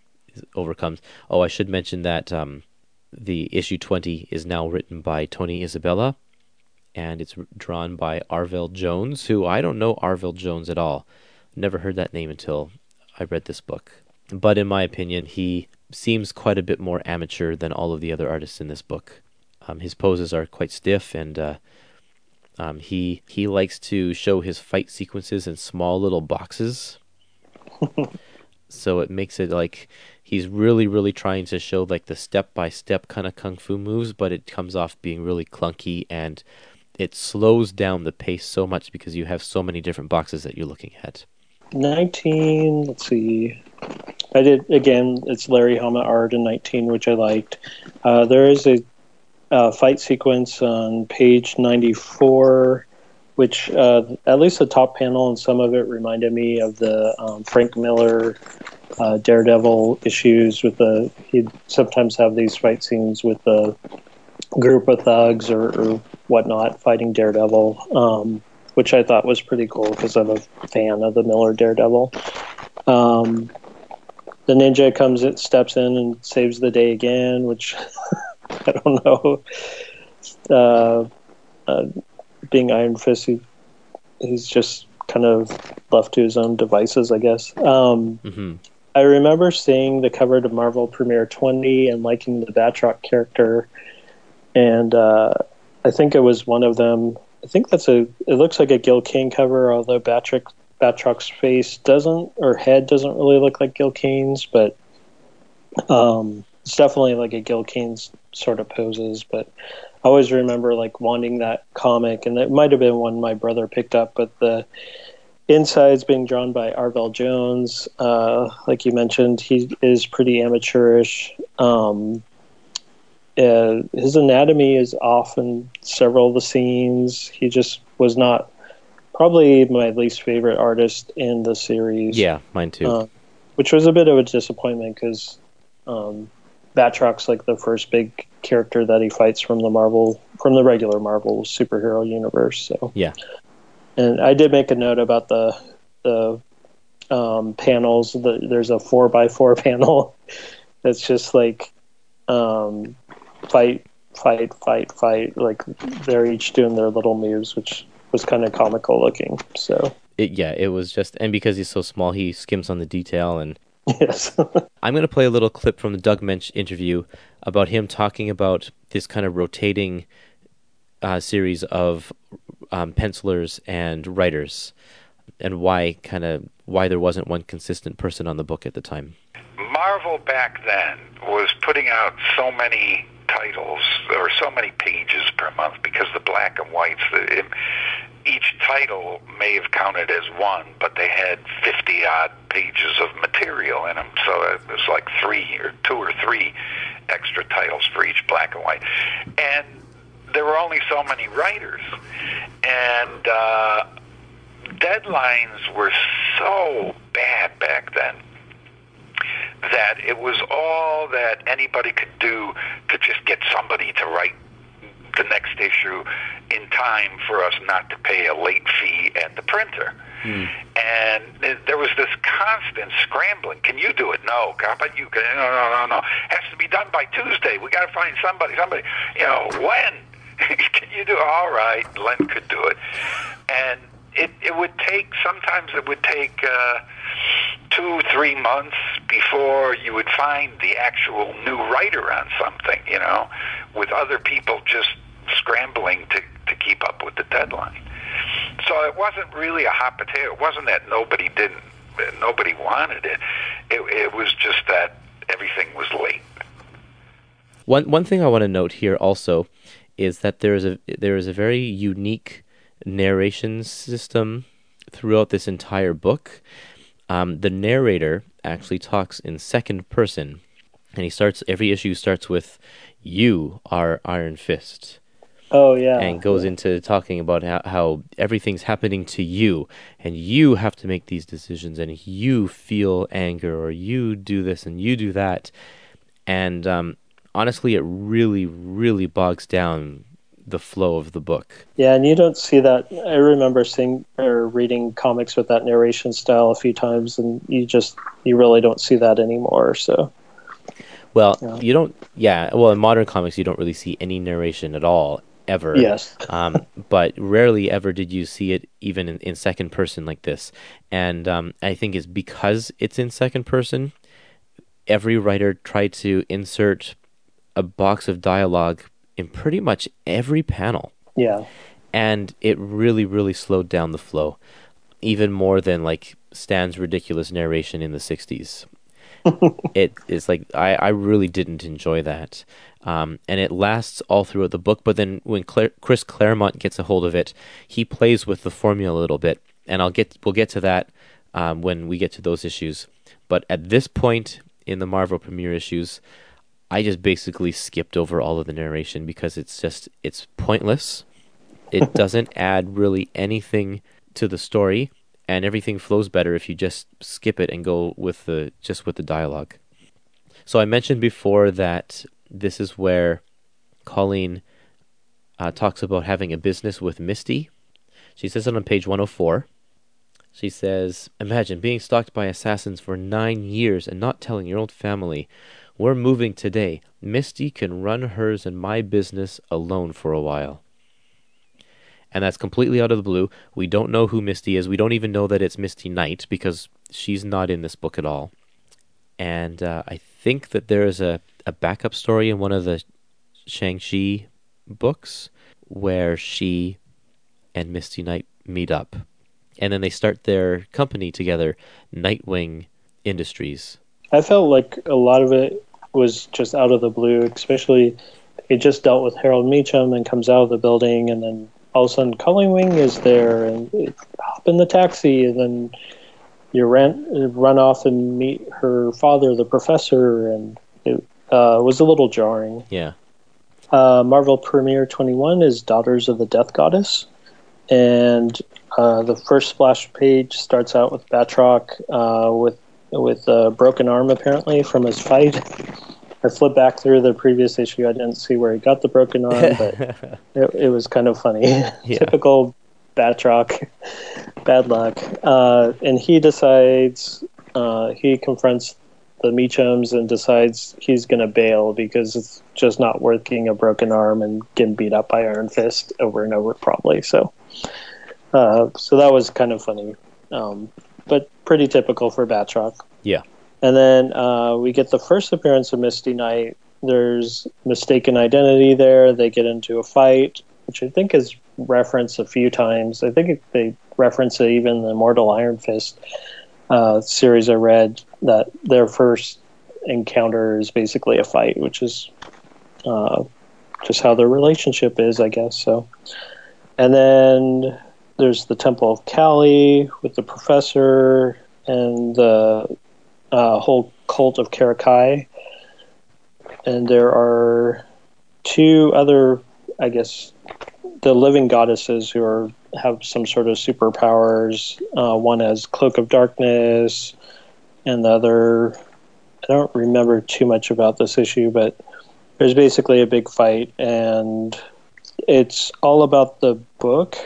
overcomes. Oh, I should mention that um, the issue 20 is now written by Tony Isabella, and it's drawn by Arvell Jones, who I don't know Arvell Jones at all. Never heard that name until I read this book. But in my opinion, he seems quite a bit more amateur than all of the other artists in this book. Um, his poses are quite stiff, and uh, Um, he he likes to show his fight sequences in small little boxes, so it makes it like he's really really trying to show like the step by step kind of kung fu moves, but it comes off being really clunky and it slows down the pace so much because you have so many different boxes that you're looking at. 19, let's see. I did, again, it's Larry Hama art in 19, which I liked. Uh, there is a, a, fight sequence on page 94, which uh, at least the top panel and some of it reminded me of the um, Frank Miller uh, Daredevil issues with the, he'd sometimes have these fight scenes with the group of thugs or, or whatnot fighting Daredevil. Um, which I thought was pretty cool because I'm a fan of the Miller Daredevil. Um, the ninja comes, it steps in and saves the day again, which I don't know. Uh, uh, being Iron Fist, he, he's just kind of left to his own devices, I guess. Um, mm-hmm. I remember seeing the cover to Marvel Premiere 20 and liking the Batroc character, and uh, I think it was one of them I think that's a. It looks like a Gil Kane cover, although Batroc Batroc's face doesn't or head doesn't really look like Gil Kane's, but um, it's definitely like a Gil Kane's sort of poses. But I always remember like wanting that comic, and it might have been one my brother picked up, but the insides being drawn by Arvell Jones. Uh, like you mentioned, he is pretty amateurish. Um, uh, his anatomy is off in several of the scenes. He just was not probably my least favorite artist in the series. Yeah, mine too. Uh, which was a bit of a disappointment because um, Batroc's like the first big character that he fights from the Marvel, from the regular Marvel superhero universe. So yeah, and I did make a note about the the um, panels. The, there's a four by four panel that's just like um, fight, fight, fight, fight. Like they're each doing their little moves, which was kind of comical looking. So it, yeah, it was just, and because he's so small, he skims on the detail. And yes, I'm going to play a little clip from the Doug Moench interview about him talking about this kind of rotating uh, series of um, pencilers and writers, and why kind of why there wasn't one consistent person on the book at the time. Marvel back then was putting out so many titles or so many pages per month because the black and whites, it, each title may have counted as one, but they had 50 odd pages of material in them. So it was like three or two or three extra titles for each black and white. And there were only so many writers. And uh, deadlines were so bad back then that it was all that anybody could do to just get somebody to write the next issue in time for us not to pay a late fee at the printer. Hmm. And there was this constant scrambling. Can you do it? No. How about you? Can, no, no, no, no. Has to be done by Tuesday. We got to find somebody. Somebody. You know when? Can you do? All right, Len could do it. And it it would take. Sometimes it would take. Uh, two, three months before you would find the actual new writer on something, you know, with other people just scrambling to, to keep up with the deadline. So it wasn't really a hot potato. It wasn't that nobody didn't, nobody wanted it. It, it was just that everything was late. One one thing I want to note here also is that there is a there is a very unique narration system throughout this entire book um, the narrator actually talks in second person, and he starts every issue starts with "You are Iron Fist." Oh yeah, and goes yeah. into talking about how, how everything's happening to you, and you have to make these decisions, and you feel anger, or you do this and you do that, and um, honestly, it really, really bogs down the flow of the book. Yeah, and you don't see that. I remember seeing or reading comics with that narration style a few times, and you just you really don't see that anymore. So. Well, yeah. you don't. Yeah, well, in modern comics, you don't really see any narration at all ever. Yes. um, but rarely ever did you see it even in, in second person like this. And um, I think it's because it's in second person. Every writer tried to insert a box of dialogue in pretty much every panel. Yeah. and it really, really slowed down the flow, even more than like Stan's ridiculous narration in the '60s. it is like I, I really didn't enjoy that, um, and it lasts all throughout the book. But then when Claire, Chris Claremont gets a hold of it, he plays with the formula a little bit, and I'll get we'll get to that um, when we get to those issues. But at this point in the Marvel premiere issues, I just basically skipped over all of the narration because it's just it's pointless. It doesn't add really anything to the story, and everything flows better if you just skip it and go with the just with the dialogue. So I mentioned before that this is where Colleen uh, talks about having a business with Misty. She says it on page 104. She says, Imagine being stalked by assassins for nine years and not telling your old family. We're moving today. Misty can run hers and my business alone for a while. And that's completely out of the blue. We don't know who Misty is. We don't even know that it's Misty Knight because she's not in this book at all. And uh, I think that there is a, a backup story in one of the Shang-Chi books where she and Misty Knight meet up. And then they start their company together, Nightwing Industries. I felt like a lot of it was just out of the blue, especially it just dealt with Harold Meachum and comes out of the building and then all of a sudden Colleen Wing is there and it, hop in the taxi and then you ran run off and meet her father, the professor, and it uh, was a little jarring. Yeah. Uh, Marvel Premiere 21 is Daughters of the Death Goddess, and uh, the first splash page starts out with Batroc uh, with with a broken arm apparently from his fight. I flipped back through the previous issue. I didn't see where he got the broken arm, but it, it was kind of funny. Yeah. Typical Batroc, bad luck. Uh, and he decides uh, he confronts the Meachums and decides he's going to bail because it's just not worth getting a broken arm and getting beat up by Iron Fist over and over, probably. So, uh, so that was kind of funny, um, but pretty typical for Batroc. Yeah. And then uh, we get the first appearance of Misty Knight. There's mistaken identity there. They get into a fight, which I think is referenced a few times. I think they reference it even in the Mortal Iron Fist uh, series I read that their first encounter is basically a fight, which is uh, just how their relationship is, I guess. So, and then there's the Temple of Kali with the professor and the uh, whole cult of Karakai. And there are two other, I guess, the living goddesses who are have some sort of superpowers. Uh, one has Cloak of Darkness, and the other, I don't remember too much about this issue, but there's basically a big fight, and it's all about the book,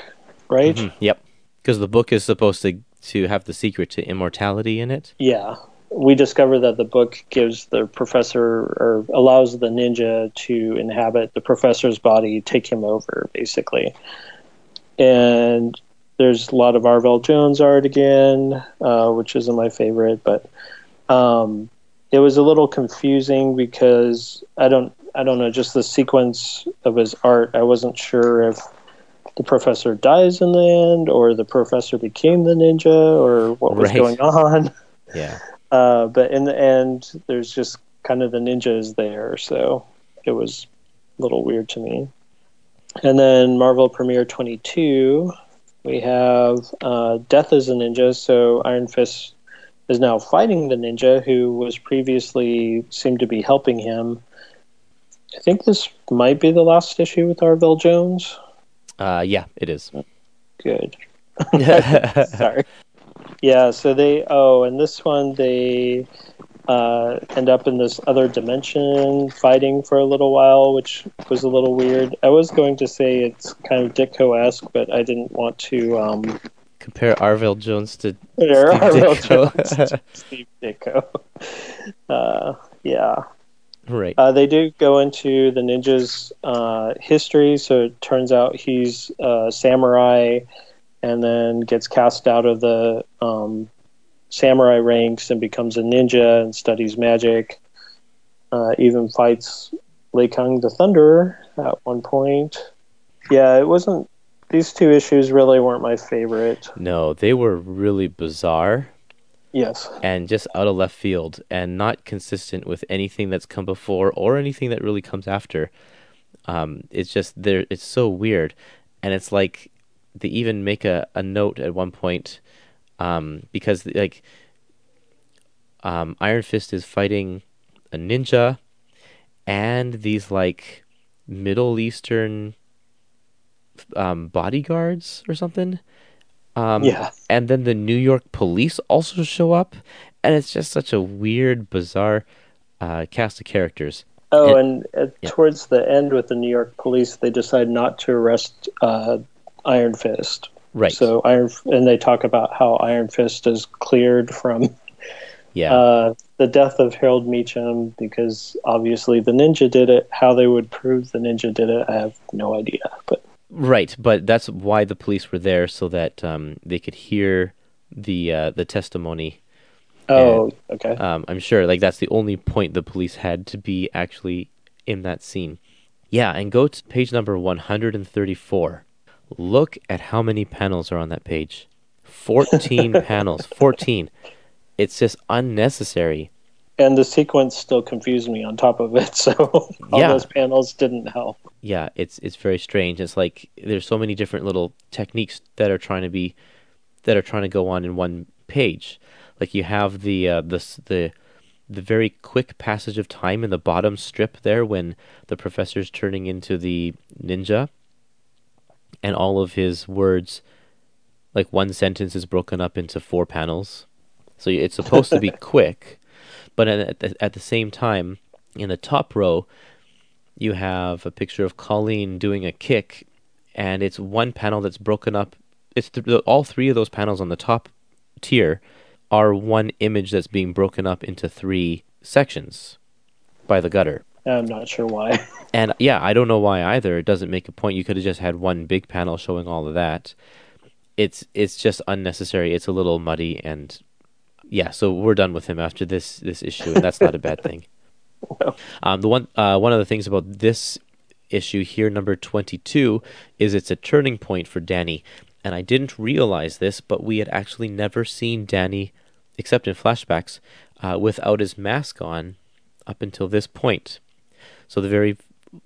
right? Mhm, Yep. Because the book is supposed to to have the secret to immortality in it. Yeah. We discover that the book gives the professor or allows the ninja to inhabit the professor's body, take him over, basically. And there's a lot of Arvell Jones art again, uh, which isn't my favorite, but um, it was a little confusing because I don't, I don't know, just the sequence of his art. I wasn't sure if the professor dies in the end, or the professor became the ninja, or what was Right. going on. Yeah. Uh, but in the end, there's just kind of the ninjas there, so it was a little weird to me. And then Marvel Premiere 22, we have uh, Death as a Ninja. So Iron Fist is now fighting the ninja who was previously seemed to be helping him. I think this might be the last issue with Arvell Jones. Uh, yeah, it is. Good. Sorry. Yeah, so they oh, and this one they uh, end up in this other dimension fighting for a little while, which was a little weird. I was going to say it's kind of Ditko esque, but I didn't want to um Compare Arvell Jones to Steve real Ditko. jokes to Steve Ditko. Uh, yeah. Right. Uh, they do go into the ninja's uh, history, so it turns out he's a samurai and then gets cast out of the um, samurai ranks and becomes a ninja and studies magic. Uh, even fights Lei Kung the Thunderer at one point. Yeah, it wasn't these two issues really weren't my favorite. No, they were really bizarre Yes. and just out of left field and not consistent with anything that's come before or anything that really comes after. Um, it's just there. It's so weird, and it's like they even make a, a note at one point um, because like um, Iron Fist is fighting a ninja and these like Middle Eastern um, bodyguards or something. Um, Yeah. And then the New York police also show up, and it's just such a weird, bizarre uh, cast of characters. Oh, And- and uh, yeah. towards the end with the New York police, they decide not to arrest uh, Iron Fist. Right. So Iron and they talk about how Iron Fist is cleared from yeah. uh, the death of Harold Meachum because obviously the ninja did it. How they would prove the ninja did it, I have no idea. But Right, but that's why the police were there so that um, they could hear the uh, the testimony. oh, okay. Um, I'm sure, like that's the only point the police had to be actually in that scene. Yeah, and go to page number 134. Look at how many panels are on that page. 14 panels. 14. It's just unnecessary. And the sequence still confused me on top of it. So all Yeah. those panels didn't help. yeah, it's it's very strange. It's like there's so many different little techniques that are trying to be that are trying to go on in one page. Like you have the uh, the the the very quick passage of time in the bottom strip there when the professor's turning into the ninja and all of his words like one sentence is broken up into four panels. So it's supposed to be quick, but at the, at the same time in the top row you have a picture of Colleen doing a kick, and it's one panel that's broken up. It's th- all three of those panels on the top tier are one image that's being broken up into three sections by the gutter. I'm not sure why. And yeah, I don't know why either. It doesn't make a point. You could have just had one big panel showing all of that. It's it's just unnecessary. It's a little muddy, and yeah. So we're done with him after this this issue, and that's not a bad thing. Um, the one uh, one of the things about this issue here, number twenty two, is it's a turning point for Danny. And I didn't realize this, but we had actually never seen Danny, except in flashbacks, uh, without his mask on up until this point. So the very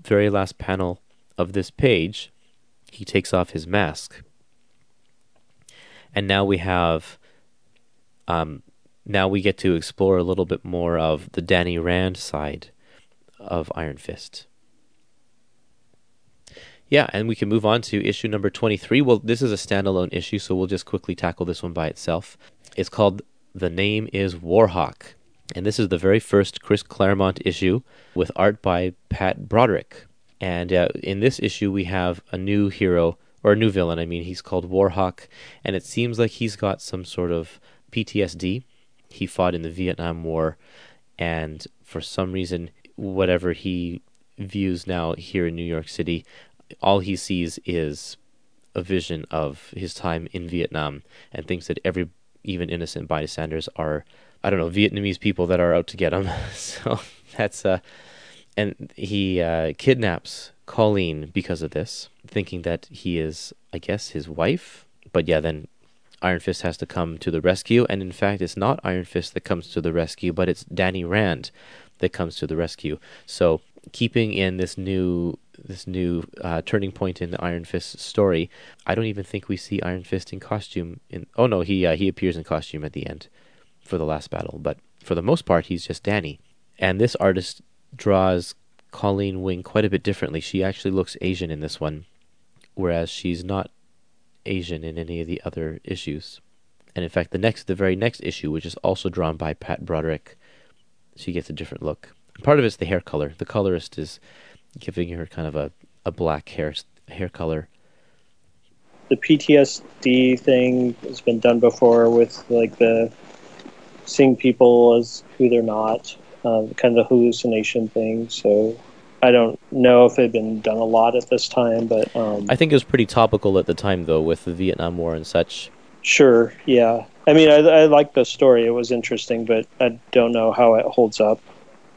very last panel of this page, he takes off his mask. And now we have um now we get to explore a little bit more of the Danny Rand side of Iron Fist. Yeah, and we can move on to issue number 23. Well, this is a standalone issue, so we'll just quickly tackle this one by itself. It's called The Name is Warhawk. And this is the very first Chris Claremont issue with art by Pat Broderick. And uh, in this issue, we have a new hero, or a new villain, I mean. He's called Warhawk, and it seems like he's got some sort of PTSD. He fought in the Vietnam War, and for some reason, whatever he views now here in New York City, all he sees is a vision of his time in Vietnam and thinks that every, even innocent bystanders, are I don't know Vietnamese people that are out to get him. so that's uh, and he uh, kidnaps Colleen because of this, thinking that he is, I guess, his wife. But yeah, then Iron Fist has to come to the rescue, and in fact, it's not Iron Fist that comes to the rescue, but it's Danny Rand that comes to the rescue. So keeping in this new this new uh, turning point in the Iron Fist story, I don't even think we see Iron Fist in costume. In oh no, he uh, he appears in costume at the end for the last battle, but for the most part, he's just Danny. And this artist draws Colleen Wing quite a bit differently. She actually looks Asian in this one, whereas she's not Asian in any of the other issues. And in fact, the next, the very next issue, which is also drawn by Pat Broderick, she gets a different look. Part of it's the hair color. The colorist is giving her kind of a, a black hair hair color. The PTSD thing has been done before with like the seeing people as who they're not, um, kind of the hallucination thing. So I don't know if it had been done a lot at this time, but um, I think it was pretty topical at the time, though, with the Vietnam War and such. sure, yeah. I mean, I, I like the story; it was interesting, but I don't know how it holds up.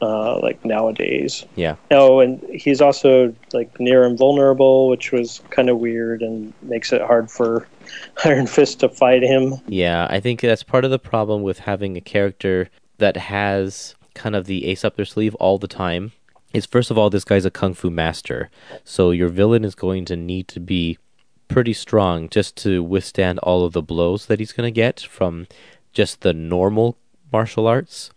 uh, like nowadays. Yeah. Oh, and he's also like near invulnerable, which was kind of weird and makes it hard for Iron Fist to fight him. Yeah, I think that's part of the problem with having a character that has kind of the ace up their sleeve all the time. Is first of all, this guy's a kung fu master, so your villain is going to need to be pretty strong just to withstand all of the blows that he's going to get from just the normal martial arts.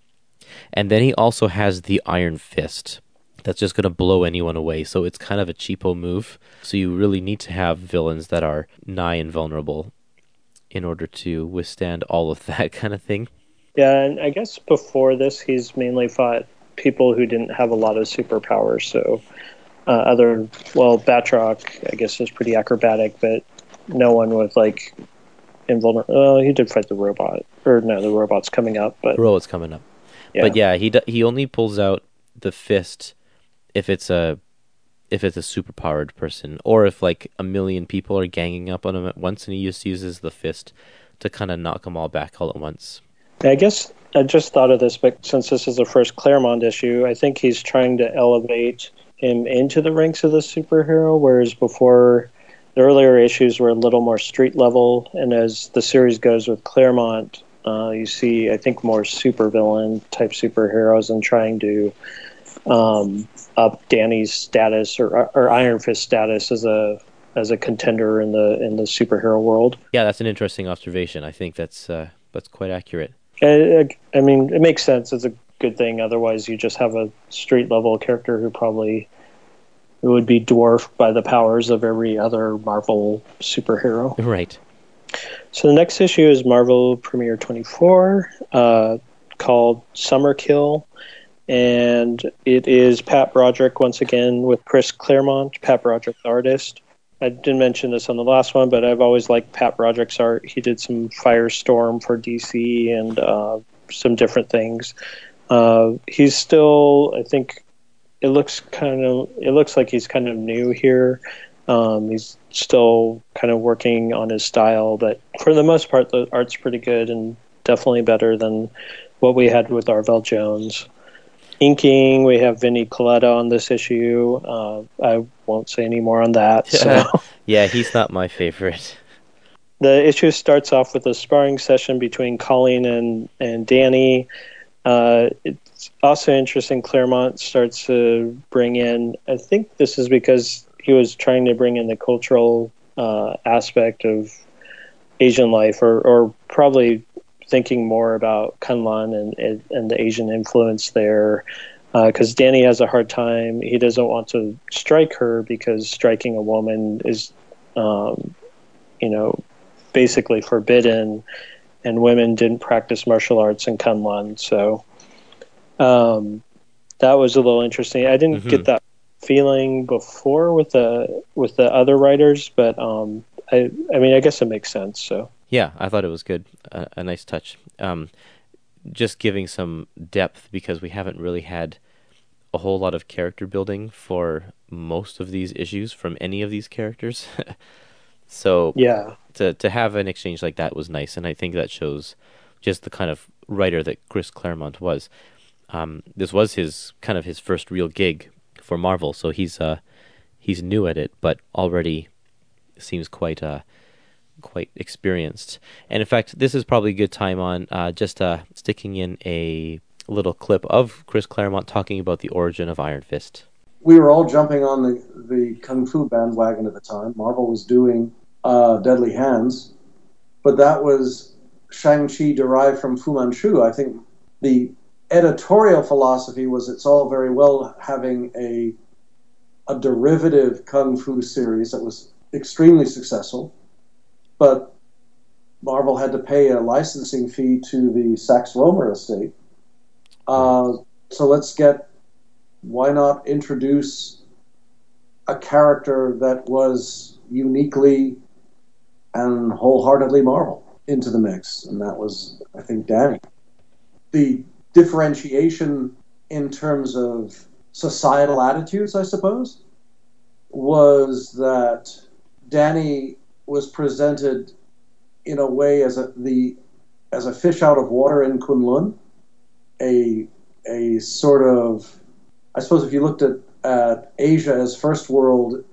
And then he also has the Iron Fist that's just going to blow anyone away. So it's kind of a cheapo move. So you really need to have villains that are nigh invulnerable in order to withstand all of that kind of thing. Yeah, and I guess before this, he's mainly fought people who didn't have a lot of superpowers. So uh, other, well, Batroc, I guess, was pretty acrobatic, but no one with like invulnerable. Oh, he did fight the robot, or no, the robot's coming up, but The robot's coming up. yeah, But yeah, he d- he only pulls out the fist if it's a if it's a superpowered person or if like a million people are ganging up on him at once and he just uses the fist to kind of knock them all back all at once. I guess I just thought of this, but since this is the first Claremont issue, I think he's trying to elevate him into the ranks of the superhero, whereas before the earlier issues were a little more street level, and as the series goes with Claremont, uh, you see, I think, more supervillain type superheroes and trying to um, up Danny's status or, or Iron Fist status as a as a contender in the in the superhero world. Yeah, that's an interesting observation. I think that's uh, that's quite accurate. I, I mean, it makes sense. It's a good thing. Otherwise, you just have a street level character who probably would be dwarfed by the powers of every other Marvel superhero. Right. So the next issue is Marvel Premiere 24, uh, called Summer Kill, and it is Pat Broderick once again with Chris Claremont. Pat Broderick, the artist. I didn't mention this on the last one, but I've always liked Pat Broderick's art. He did some Firestorm for DC and uh, some different things. Uh, he's still, I think, it looks kind of, it looks like he's kind of new here. Um, he's still kind of working on his style, but for the most part, the art's pretty good and definitely better than what we had with Arvell Jones. Inking, we have Vinny Colletta on this issue. Uh, I won't say any more on that. So. yeah, he's not my favorite. the issue starts off with a sparring session between Colleen and and Danny. Uh, it's also interesting. Claremont starts to bring in. I think this is because he was trying to bring in the cultural uh, aspect of Asian life, or or probably thinking more about Kunlun and and, and the Asian influence there. Because uh, Danny has a hard time. He doesn't want to strike her because striking a woman is, um, you know, basically forbidden, and women didn't practice martial arts in Kunlun. So um, that was a little interesting. I didn't Mhm. get that feeling before with the with the other writers, but um, I I mean I guess it makes sense. So Yeah, I thought it was good. A, a nice touch. Um, just giving some depth because we haven't really had a whole lot of character building for most of these issues from any of these characters. so yeah, to to have an exchange like that was nice, and I think that shows just the kind of writer that Chris Claremont was. Um, this was his kind of his first real gig for Marvel, so he's uh he's new at it, but already seems quite uh quite experienced. And in fact, this is probably a good time on uh, just uh, sticking in a little clip of Chris Claremont talking about the origin of Iron Fist. we were all jumping on the, the kung fu bandwagon at the time. Marvel was doing uh, Deadly Hands, but that was Shang-Chi derived from Fu Manchu. I think the editorial philosophy was it's all very well having a a derivative kung fu series that was extremely successful, but Marvel had to pay a licensing fee to the Sax Rohmer estate. Uh, so let's get why not introduce a character that was uniquely and wholeheartedly Marvel into the mix? And that was, I think, Danny. The differentiation in terms of societal attitudes, I suppose, was that Danny was presented in a way as a the as a fish out of water in Kunlun, a a sort of, I suppose, if you looked at, at Asia as first world,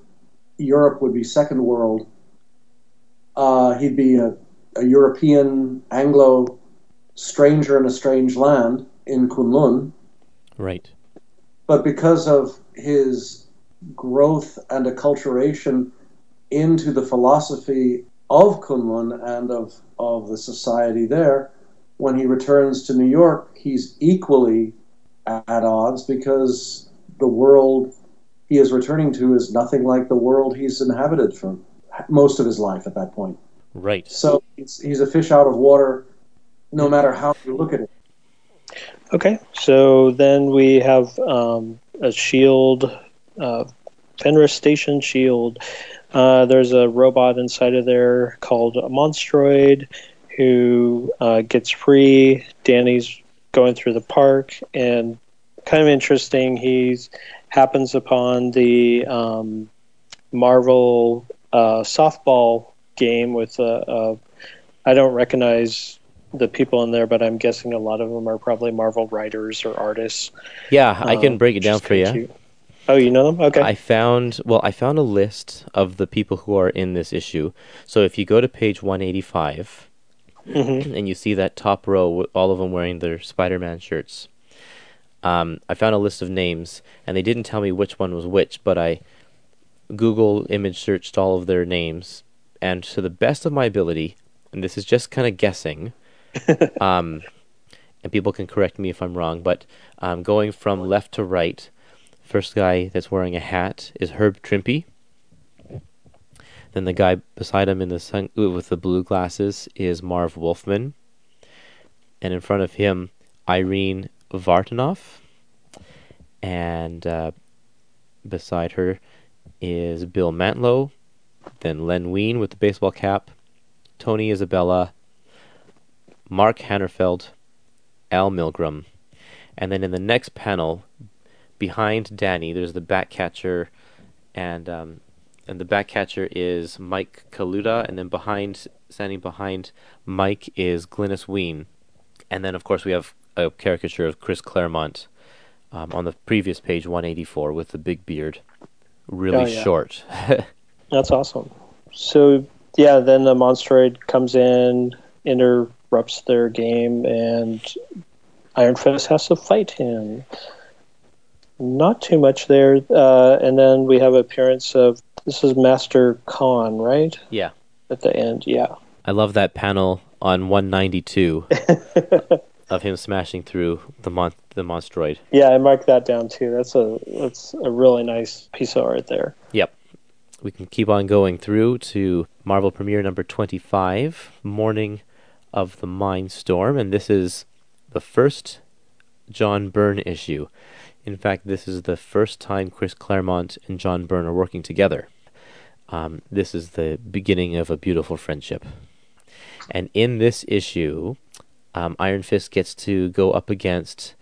Europe would be second world. Uh, he'd be a, a European Anglo stranger in a strange land in Kunlun. Right. But because of his growth and acculturation into the philosophy of Kunlun and of, of the society there, when he returns to New York, he's equally at odds because the world he is returning to is nothing like the world he's inhabited for most of his life at that point. Right. So he's, he's a fish out of water no matter how you look at it. Okay, so then we have um, a shield, uh, Fenris Station shield. Uh, there's a robot inside of there called a Monstroid who uh, gets free. Danny's going through the park, and kind of interesting, he happens upon the um, Marvel uh, softball game with a, a. I don't recognize the people in there, but I'm guessing a lot of them are probably Marvel writers or artists. Yeah, I can Um, break it down for you. cute. Oh, you know them? Okay. I found well, I found a list of the people who are in this issue. So if you go to page 185 Mhm. and you see that top row, all of them wearing their Spider-Man shirts, um, I found a list of names, and they didn't tell me which one was which, but I Google image searched all of their names, and to the best of my ability, and this is just kind of guessing, um, and people can correct me if I'm wrong, but um, going from left to right, first guy that's wearing a hat is Herb Trimpe. Then the guy beside him in the sun with the blue glasses is Marv Wolfman, and in front of him, Irene Vartanoff, and uh, beside her is Bill Mantlo, then Len Wein with the baseball cap, Tony Isabella, Mark Hanerfeld, Al Milgrom. And then in the next panel, behind Danny, there's the bat catcher, and um, and the bat catcher is Mike Kaluta, and then behind, standing behind Mike is Glynis Wein, and then of course we have a caricature of Chris Claremont um, on the previous page, 184, with the big beard, really Oh, yeah. short. That's awesome. So yeah, then the Monstroid comes in, interrupts their game, and Iron Fist has to fight him. Not too much there, uh, and then we have appearance of this is Master Khan, right? yeah, At the end, yeah. I love that panel on 192 of him smashing through the mon- the monstroid. Yeah, I marked that down too. That's a that's a really nice piece of art there. Yep. We can keep on going through to Marvel Premiere number 25, Morning of the Mindstorm, and this is the first John Byrne issue. In fact, this is the first time Chris Claremont and John Byrne are working together. Um, this is the beginning of a beautiful friendship. And in this issue, um, Iron Fist gets to go up against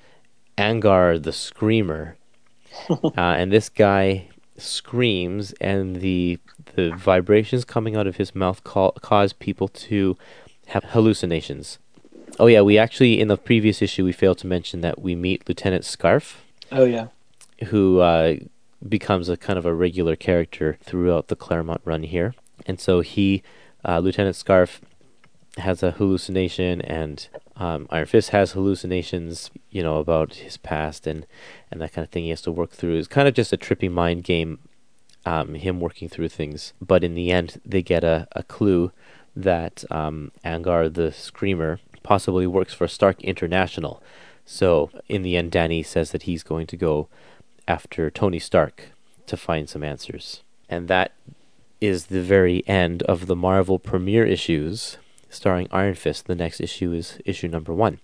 Angar the Screamer. uh, and this guy screams, and the the vibrations coming out of his mouth ca- cause people to have hallucinations. Oh yeah, we actually in the previous issue we failed to mention that we meet Lieutenant Scarfe, Oh yeah. who uh, becomes a kind of a regular character throughout the Claremont run here, and so he, uh, Lieutenant Scarfe, has a hallucination, and um, Iron Fist has hallucinations, you know, about his past and and that kind of thing. He has to work through. It's kind of just a trippy mind game, um, him working through things. But in the end, they get a, a clue that um, Angar the Screamer possibly works for Stark International. So in the end, Danny says that he's going to go after Tony Stark to find some answers, and that is the very end of the Marvel premiere issues starring Iron Fist. The next issue is issue number one.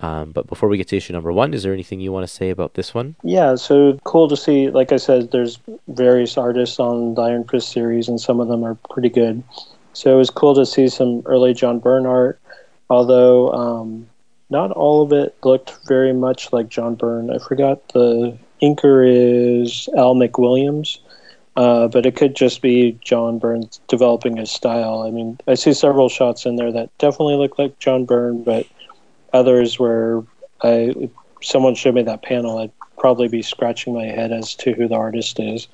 Um, but before we get to issue number one, is there anything you want to say about this one? Yeah, so cool to see. Like I said, there's various artists on the Iron Fist series, and some of them are pretty good. So it was cool to see some early John Byrne art, although um, not all of it looked very much like John Byrne. I forgot the inker is Al McWilliams, uh, but it could just be John Byrne developing his style. I mean, I see several shots in there that definitely look like John Byrne, but others where I someone showed me that panel, I'd probably be scratching my head as to who the artist is.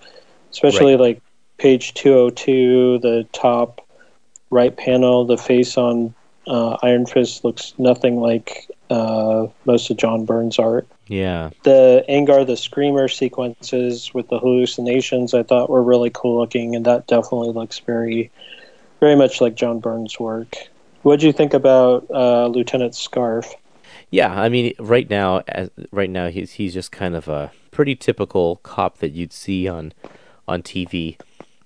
Especially Right. like page 202, the top right panel, the face on uh, Iron Fist looks nothing like uh, most of John Byrne's art. Yeah. The Angar the Screamer sequences with the hallucinations I thought were really cool looking, and that definitely looks very, very much like John Byrne's work. What do you think about uh, Lieutenant Scarfe? Yeah, I mean, right now, as, right now, he's he's just kind of a pretty typical cop that you'd see on on TV,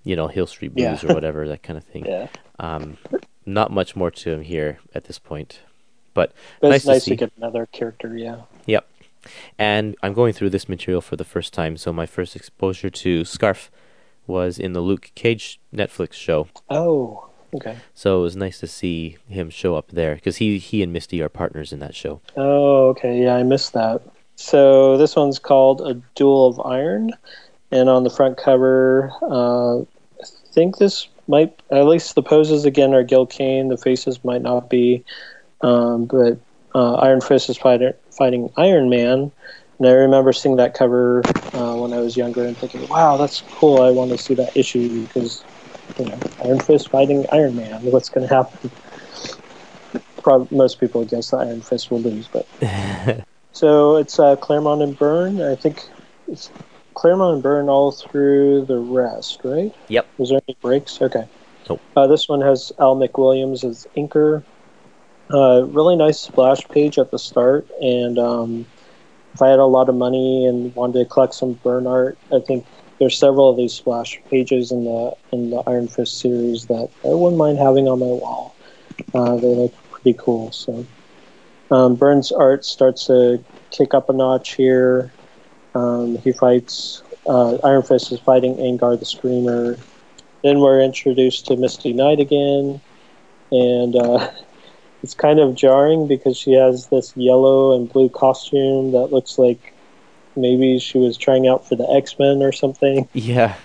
you know, Hill Street Blues Yeah. or whatever that kind of thing. Yeah, Um, not much more to him here at this point, but, but nice it's nice to to, get another character. Yeah. Yep. And I'm going through this material for the first time, so my first exposure to Scarfe was in the Luke Cage Netflix show. Oh, okay. So it was nice to see him show up there because he he and Misty are partners in that show. Oh, okay. Yeah, I missed that. So this one's called A Duel of Iron, and on the front cover, uh, I think this might at least the poses again are Gil Kane. The faces might not be, um, but uh, Iron Fist is fighting fighting Iron Man. And I remember seeing that cover uh, when I was younger and thinking, "Wow, that's cool! I want to see that issue because you know Iron Fist fighting Iron Man. What's going to happen?" Prob most people guess that Iron Fist will lose, but so it's uh, Claremont and Byrne. I think it's Claremont and Byrne all through the rest, right? Yep. Was there any breaks? Okay. Nope. Uh, this one has Al McWilliams as inker. Uh, really nice splash page at the start, and um, if I had a lot of money and wanted to collect some Byrne art, I think there's several of these splash pages in the in the Iron Fist series that I wouldn't mind having on my wall. Uh, they look pretty cool. So um, Byrne's art starts to kick up a notch here. Um, he fights uh, Iron Fist is fighting Angar the Screamer. Then we're introduced to Misty Knight again, and uh, it's kind of jarring because she has this yellow and blue costume that looks like maybe she was trying out for the X Men or something. Yeah.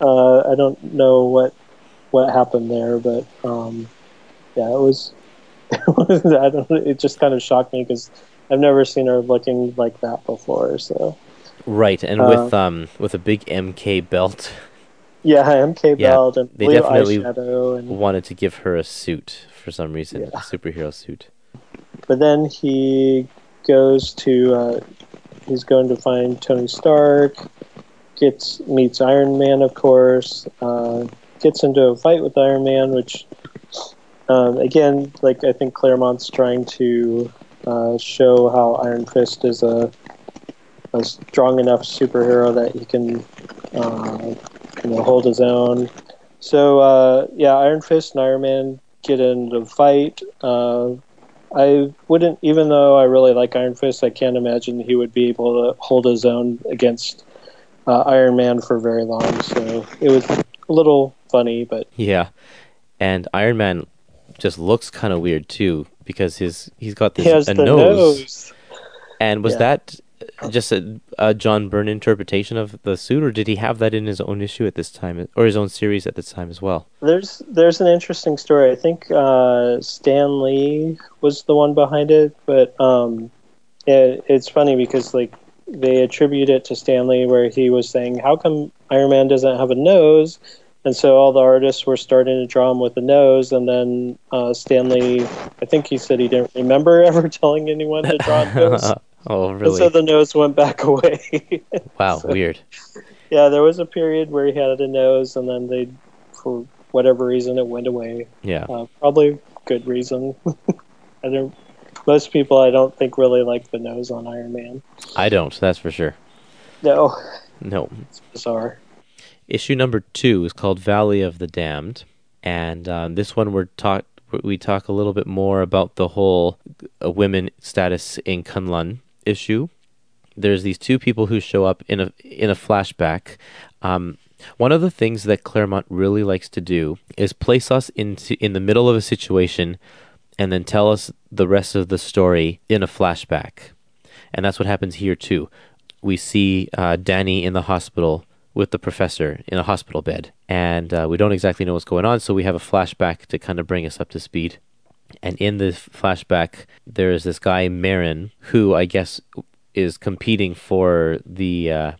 Uh, I don't know what what happened there, but um, yeah, it was. I don't. It just kind of shocked me because I've never seen her looking like that before. So Right, and Uh, with um with a big MK belt, yeah, MK Yeah, belt and they blue definitely eyeshadow, and wanted to give her a suit for some reason, Yeah. a superhero suit. but then he goes to uh, he's going to find Tony Stark, gets meets Iron Man, of course, uh, gets into a fight with Iron Man, which um, again, like I think Claremont's trying to uh, show how Iron Fist is a a strong enough superhero that he can uh, you know hold his own. So uh, yeah, Iron Fist and Iron Man get into a fight. Uh, I wouldn't, even though I really like Iron Fist, I can't imagine he would be able to hold his own against uh, Iron Man for very long. So it was a little funny, but Yeah, and Iron Man just looks kind of weird too because his he's got this he a nose. nose. And was Yeah. that just a, a John Byrne interpretation of the suit, or did he have that in his own issue at this time, or his own series at this time as well? There's there's an interesting story. I think uh, Stan Lee was the one behind it, but um, it, it's funny because like they attribute it to Stan Lee, where he was saying, "How come Iron Man doesn't have a nose?" And so all the artists were starting to draw him with a nose, and then uh, Stan Lee, I think he said he didn't remember ever telling anyone to draw a nose, oh, and really? so the nose went back away. wow, so- weird. yeah, there was a period where he had a nose, and then they, for whatever reason, it went away. Yeah, Uh, probably good reason. I don't. Most people, I don't think, really like the nose on Iron Man. I don't. That's for sure. No, No. it's bizarre. Issue number two is called Valley of the Damned, and um, this one we're talk we talk a little bit more about the whole uh, women status in Kunlun issue. There's these two people who show up in a in a flashback. Um, one of the things that Claremont really likes to do is place us into in the middle of a situation, and then tell us the rest of the story in a flashback, and that's what happens here too. We see uh, Danny in the hospital with the professor in a hospital bed, and uh, we don't exactly know what's going on, so we have a flashback to kind of bring us up to speed. And in this flashback, there is this guy Marin, who I guess is competing for the uh,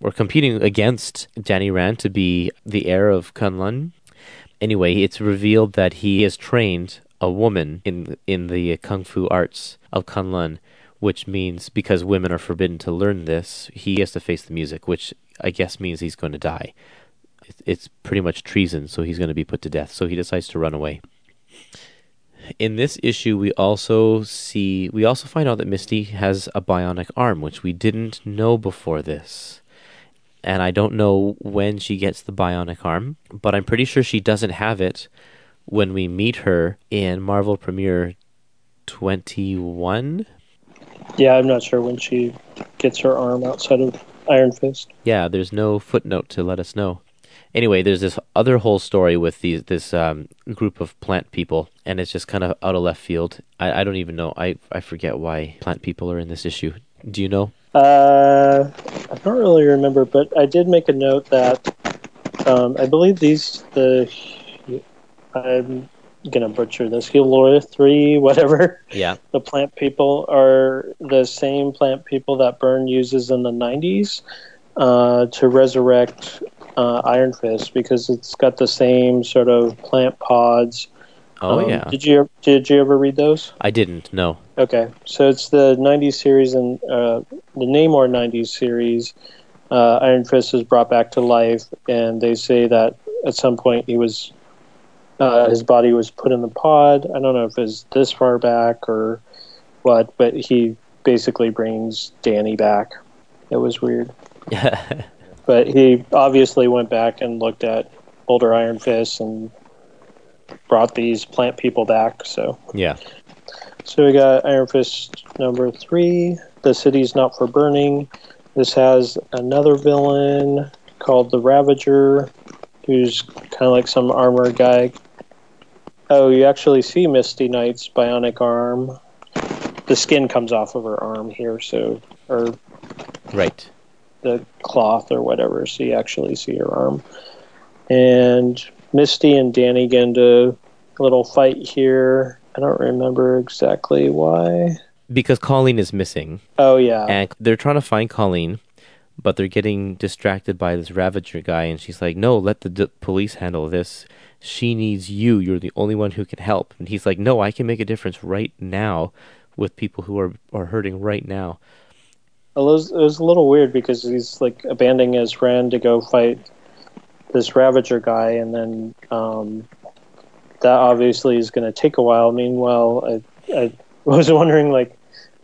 or competing against Danny Rand to be the heir of Kunlun. Anyway, it's revealed that he has trained a woman in in the kung fu arts of Kunlun, which means because women are forbidden to learn this, he has to face the music, which I guess means he's going to die. It's pretty much treason, so he's going to be put to death. So he decides to run away. In this issue, we also see we also find out that Misty has a bionic arm, which we didn't know before this. And I don't know when she gets the bionic arm, but I'm pretty sure she doesn't have it when we meet her in Marvel Premiere 21. Yeah, I'm not sure when she gets her arm outside of Iron Fist. Yeah, there's no footnote to let us know. Anyway, there's this other whole story with these this um, group of plant people, and it's just kind of out of left field. I, I don't even know. I I forget why plant people are in this issue. Do you know? Uh, I don't really remember, but I did make a note that um, I believe these the I'm gonna butcher this. Helora three, whatever. Yeah. The plant people are the same plant people that Byrne uses in the '90s uh, to resurrect uh, Iron Fist because it's got the same sort of plant pods. Oh Um, yeah. Did you did you ever read those? I didn't. No. Okay, so it's the '90s series and uh, the Namor '90s series. Uh, Iron Fist is brought back to life, and they say that at some point he was uh, his body was put in the pod. I don't know if it's this far back or what, but he basically brings Danny back. It was weird, but he obviously went back and looked at older Iron Fist and brought these plant people back. So yeah. so we got Iron Fist number three. The city's not for burning. This has another villain called the Ravager, who's kind of like some armor guy. Oh, you actually see Misty Knight's bionic arm. The skin comes off of her arm here, so or Right. The cloth or whatever, so you actually see her arm. And Misty and Danny get into a little fight here. I don't remember exactly why. Because Colleen is missing, Oh yeah, and they're trying to find Colleen, but they're getting distracted by this Ravager guy, and she's like, "No, let the d- police handle this. She needs you. You're the only one who can help." And he's like, "No, I can make a difference right now with people who are are hurting right now." It was, it was a little weird because he's like abandoning his friend to go fight this Ravager guy, and then um, that obviously is going to take a while. Meanwhile, I, I was wondering like,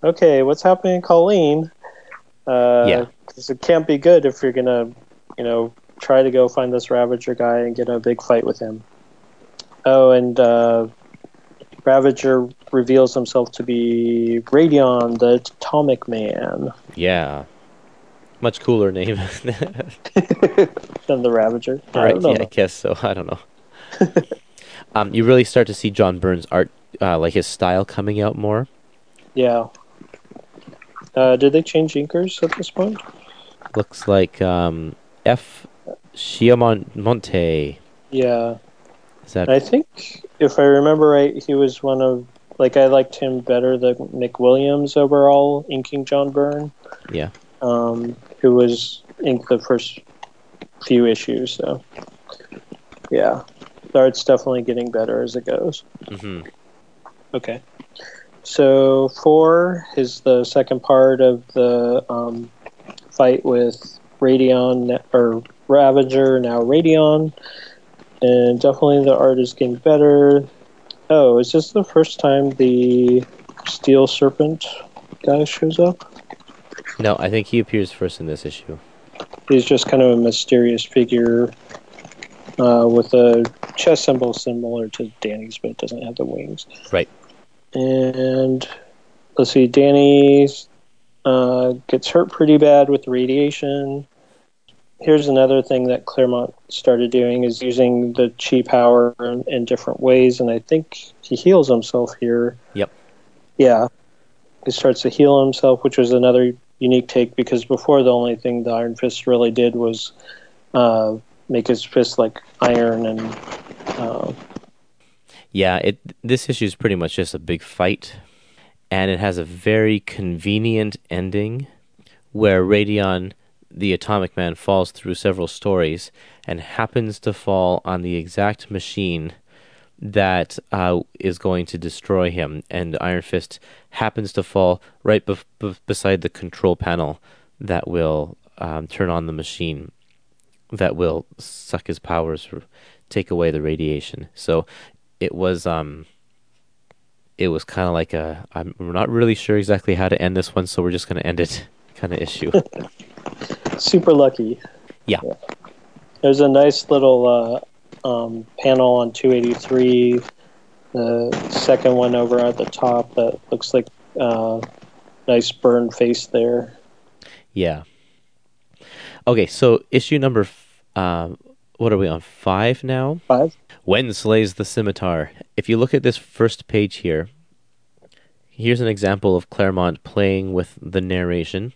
okay, what's happening to Colleen? Uh, Yeah. because it can't be good if you're gonna, you know, try to go find this Ravager guy and get a big fight with him. Oh, and uh, Ravager reveals himself to be Radion, the Atomic Man, Yeah, much cooler name. than the Ravager. I right? don't know. Yeah, I guess so. I don't know. um, you really start to see John Byrne's art, uh, like his style, coming out more. Yeah. Uh, did they change inkers at this point? Looks like um, F. Chiaramonte. Yeah. Is that I think, if I remember right, he was one of like I liked him better than McWilliams overall inking John Byrne, yeah? um, who was inked the first few issues. So, yeah, the art's definitely getting better as it goes. Mm-hmm. Okay. So four is the second part of the um, fight with Radion or Ravager, now Radion, and definitely the art is getting better. Oh, is this the first time the Steel Serpent guy shows up? No, I think he appears first in this issue. He's just kind of a mysterious figure uh, with a chest symbol similar to Danny's, but it doesn't have the wings. Right. And let's see, Danny uh, gets hurt pretty bad with radiation. Here's another thing that Claremont started doing is using the chi power in, in different ways, and I think he heals himself here. Yep. Yeah, he starts to heal himself, which was another unique take because before the only thing the Iron Fist really did was uh, make his fist like iron and uh, Yeah, it. This issue is pretty much just a big fight, and it has a very convenient ending where Radion, the Atomic Man, falls through several stories and happens to fall on the exact machine that uh, is going to destroy him. And Iron Fist happens to fall right bef- bef- beside the control panel that will um, turn on the machine, that will suck his powers, take away the radiation. So it was. Um, it was kind of like a. I'm we're not really sure exactly how to end this one, so we're just going to end it kind of issue. Super lucky. Yeah. There's a nice little uh, um, panel on 283. The second one over at the top that looks like uh, nice Byrne face there. Yeah. Okay, so issue number, f- uh, what are we on? Five now? Five. When slays the scimitar. If you look at this first page here, here's an example of Claremont playing with the narration.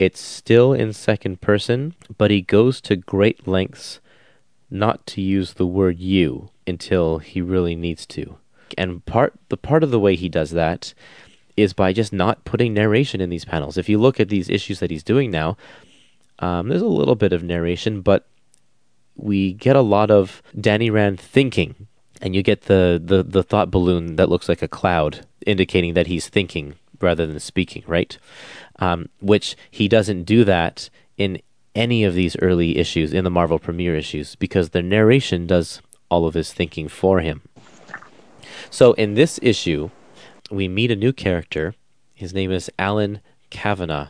It's still in second person, but he goes to great lengths not to use the word you until he really needs to. And part the part of the way he does that is by just not putting narration in these panels. If you look at these issues that he's doing now, um, there's a little bit of narration, but we get a lot of Danny Rand thinking, and you get the, the, the thought balloon that looks like a cloud, indicating that he's thinking rather than speaking, right? Um, which he doesn't do that in any of these early issues, in the Marvel Premiere issues, because the narration does all of his thinking for him. So in this issue, we meet a new character. His name is Alan Kavanagh.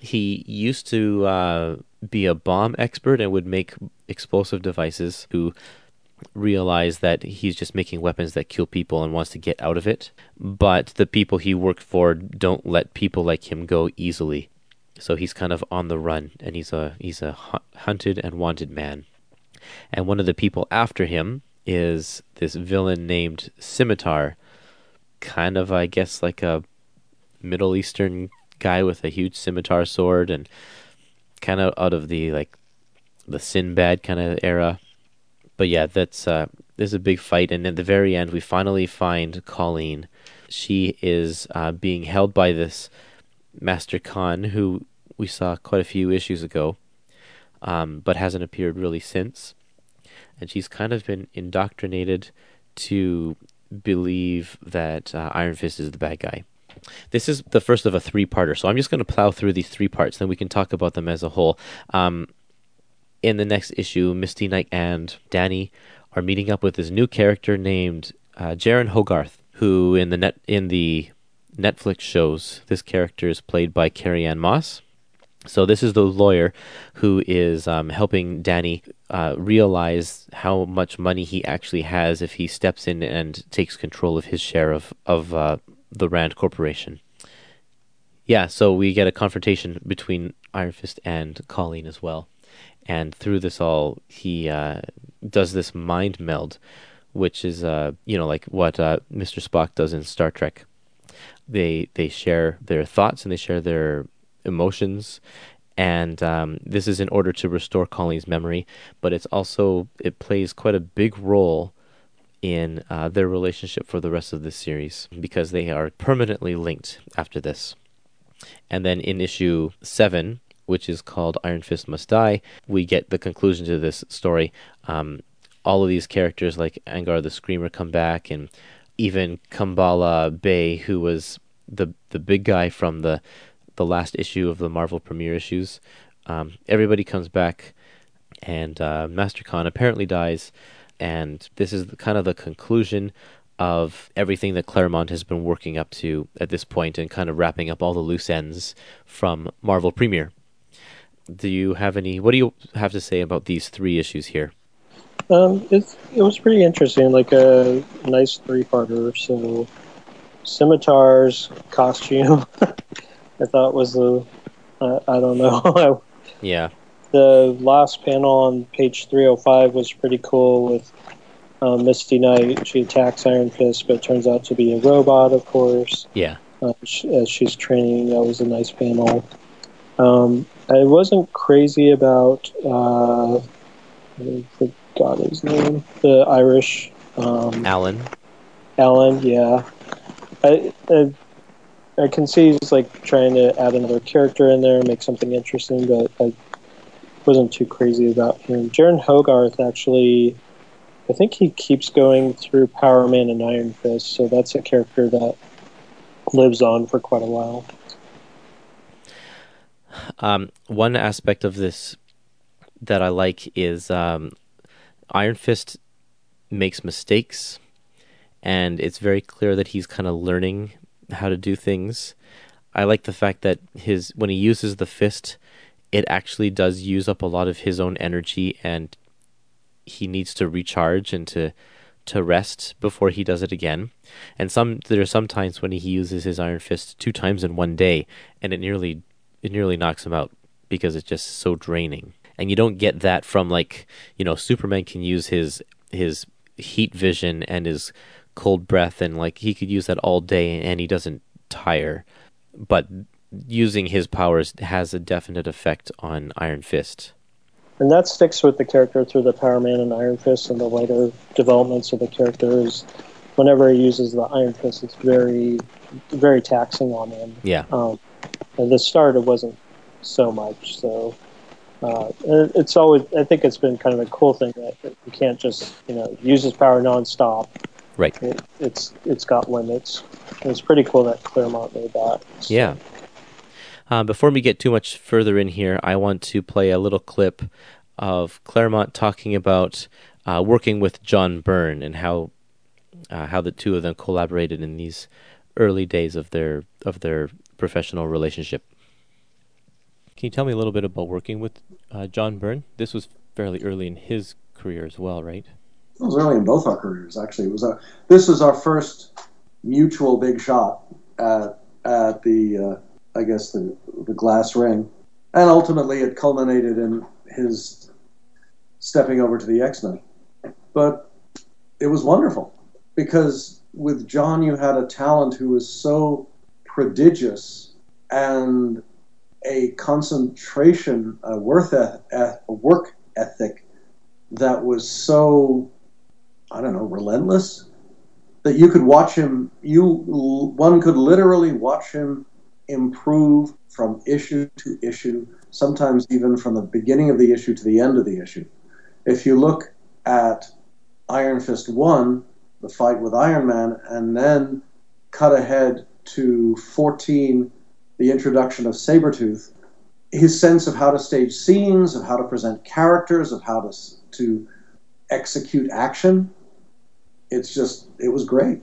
He used to uh, be a bomb expert and would make explosive devices who realize that he's just making weapons that kill people and wants to get out of it. But the people he worked for don't let people like him go easily. So he's kind of on the run and he's a he's a hunted and wanted man. And one of the people after him is this villain named Scimitar, kind of I guess like a Middle Eastern guy with a huge scimitar sword and kind of out of the like the Sinbad kind of era. But yeah, that's uh there's a big fight and at the very end we finally find Colleen. She is uh, being held by this Master Khan who we saw quite a few issues ago, um, but hasn't appeared really since. And she's kind of been indoctrinated to believe that uh, Iron Fist is the bad guy. This is the first of a three-parter, so I'm just going to plow through these three parts, then we can talk about them as a whole. Um, in the next issue, Misty Knight and Danny are meeting up with this new character named uh, Jeryn Hogarth, who in the net in the Netflix shows this character is played by Carrie Ann Moss. So this is the lawyer who is um, helping Danny uh, realize how much money he actually has if he steps in and takes control of his share of of uh, the Rand Corporation. Yeah, so we get a confrontation between Iron Fist and Colleen as well, and through this all, he uh, does this mind meld, which is uh, you know like what uh, Mr. Spock does in Star Trek. They they share their thoughts and they share their emotions and um, this is in order to restore Colleen's memory, but it's also it plays quite a big role in uh, their relationship for the rest of the series because they are permanently linked after this. And then in issue seven, which is called Iron Fist Must Die, we get the conclusion to this story. Um, all of these characters, like Angar the Screamer, come back, and even Kambala Bay, who was the the big guy from the the last issue of the Marvel premiere issues. Um, everybody comes back, and uh, Master Khan apparently dies, and this is kind of the conclusion of everything that Claremont has been working up to at this point, and kind of wrapping up all the loose ends from Marvel premiere. Do you have any? What do you have to say about these three issues here? Um, it it was pretty interesting, like a nice three-parter. So, Scimitar's costume, I thought was a, uh, I don't know. Yeah, the last panel on page 305 was pretty cool with uh, Misty Knight. She attacks Iron Fist, but turns out to be a robot, of course, yeah, uh, as she's training. That was a nice panel. Um, I wasn't crazy about, uh, I forgot his name, the Irish um, Alan. Alan, yeah. I, I I can see he's like trying to add another character in there, and make something interesting, but I wasn't too crazy about him. Jeryn Hogarth actually, I think he keeps going through Power Man and Iron Fist, so that's a character that lives on for quite a while. Um, one aspect of this that I like is um, Iron Fist makes mistakes, and it's very clear that he's kind of learning how to do things. I like the fact that his when he uses the fist, it actually does use up a lot of his own energy, and he needs to recharge and to to rest before he does it again. And some there are some times when he uses his iron fist two times in one day, and it nearly it nearly knocks him out because it's just so draining. And you don't get that from like you know Superman can use his his heat vision and his cold breath and like he could use that all day and he doesn't tire. But using his powers has a definite effect on Iron Fist. And that sticks with the character through the Power Man and Iron Fist and the later developments of the characters. Whenever he uses the Iron Fist, it's very, very taxing on him. Yeah. Um, the start, it wasn't so much. So uh, it's always, I think it's been kind of a cool thing that you can't just, you know, use his power nonstop. Right. It, it's it's got limits. And it's pretty cool that Claremont made that. So. Yeah. Uh, before we get too much further in here, I want to play a little clip of Claremont talking about uh, working with John Byrne and how uh, how the two of them collaborated in these early days of their of their professional relationship. Can you tell me a little bit about working with uh, John Byrne? This was fairly early in his career as well, right? It was early in both our careers, actually. It was a, this was our first mutual big shot at at the uh, I guess the the glass ring, and ultimately it culminated in his stepping over to the X Men. But it was wonderful because with John you had a talent who was so prodigious and a concentration, a worth eth- a work ethic that was so I don't know relentless that you could watch him. You one could literally watch him improve from issue to issue, sometimes even from the beginning of the issue to the end of the issue. If you look at Iron Fist 1, the fight with Iron Man, and then cut ahead to 14, the introduction of Sabretooth, his sense of how to stage scenes, of how to present characters, of how to, to execute action, it's just, it was great.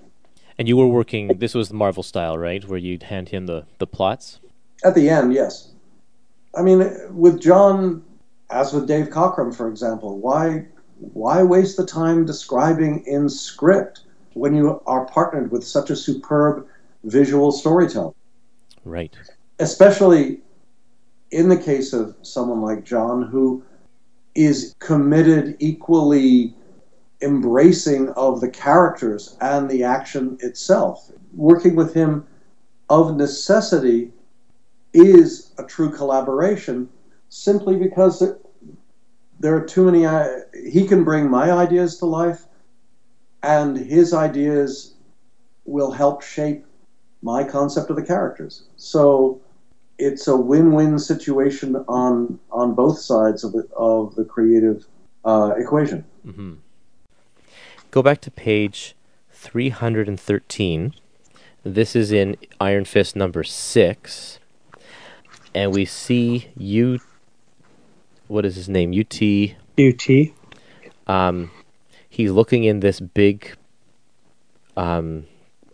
And you were working. This was the Marvel style, right, where you'd hand him the the plots. At the end, yes. I mean, with John, as with Dave Cockrum, for example, why why waste the time describing in script when you are partnered with such a superb visual storytelling. Right. Especially in the case of someone like John, who is committed equally embracing of the characters and the action itself. Working with him of necessity is a true collaboration simply because there are too many. Uh, he can bring my ideas to life, and his ideas will help shape my concept of the characters. So it's a win-win situation on on both sides of the of the creative uh, equation. Mm-hmm. Go back to page 313. This is in Iron Fist number 6. And we see you. What is his name? Yu-Ti. Yu-Ti. Um, he's looking in this big. Um,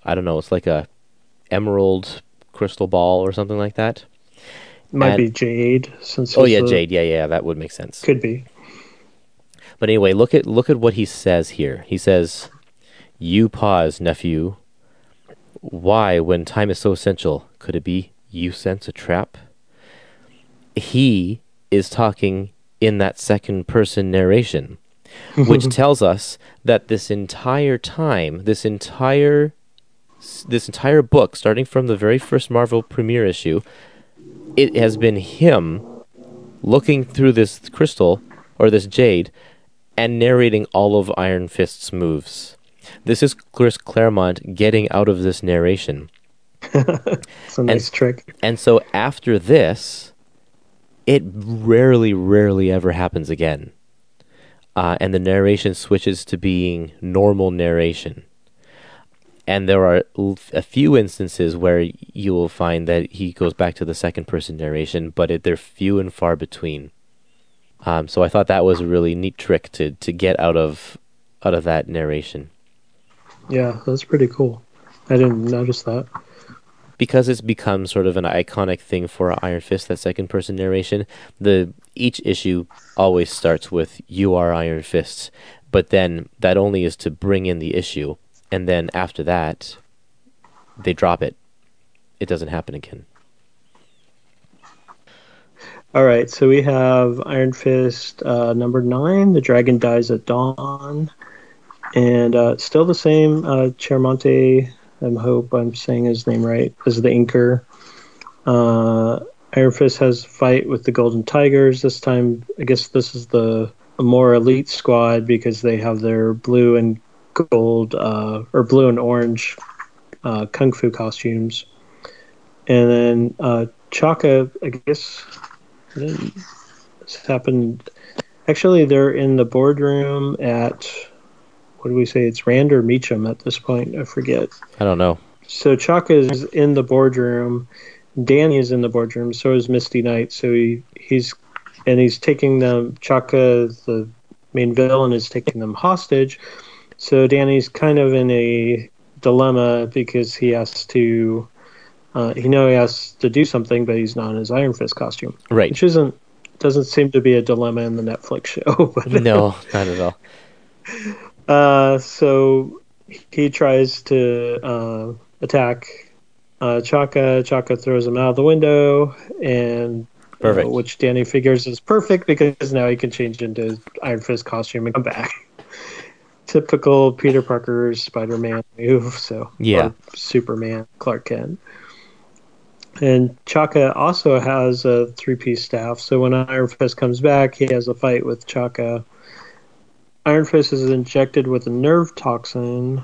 I don't know. It's like a emerald crystal ball or something like that. Might and, be jade. Since oh yeah, jade. Yeah, yeah, that would make sense. Could be. But anyway, look at look at what he says here. He says, "You pause, nephew. Why, when time is so essential, could it be you sense a trap?" He is talking in that second person narration, which tells us that this entire time, this entire this entire book, starting from the very first Marvel premiere issue, it has been him looking through this crystal or this jade and narrating all of Iron Fist's moves. This is Chris Claremont getting out of this narration. It's a nice trick. And so after this, it rarely, rarely ever happens again. Uh, and the narration switches to being normal narration. And there are a few instances where you will find that he goes back to the second person narration, but it, they're few and far between. Um, so I thought that was a really neat trick to, to get out of out of that narration. Yeah, that's pretty cool. I didn't notice that. because it's become sort of an iconic thing for Iron Fist, that second person narration, the each issue always starts with "You are Iron Fist," but then that only is to bring in the issue, and then after that, they drop it. It doesn't happen again. All right, so we have Iron Fist uh, number nine. The dragon dies at dawn, and uh, still the same. Uh, Chiaramonte, I hope I'm saying his name right, as the inker. Uh, Iron Fist has fight with the Golden Tigers. This time, I guess this is the more elite squad because they have their blue and gold, uh, or blue and orange uh, kung fu costumes. And then uh, Chaka, I guess this happened. Actually, they're in the boardroom at what do we say? It's Rand or Meachum at this point. I forget. I don't know. So Chaka is in the boardroom. Danny is in the boardroom. So is Misty Knight. So he he's and he's taking them. Chaka, the main villain, is taking them hostage. So Danny's kind of in a dilemma because he has to. Uh, he know he has to do something, but he's not in his Iron Fist costume, Right? which isn't doesn't seem to be a dilemma in the Netflix show. But no, not at all. uh, so he tries to uh, attack uh, Chaka. Chaka throws him out of the window, and uh, Perfect. which Danny figures is perfect because now he can change into his Iron Fist costume and come back. Typical Peter Parker Spider-Man move. So Yeah. Superman Clark Kent. And Chaka also has a three-piece staff. So when Iron Fist comes back, he has a fight with Chaka. Iron Fist is injected with a nerve toxin,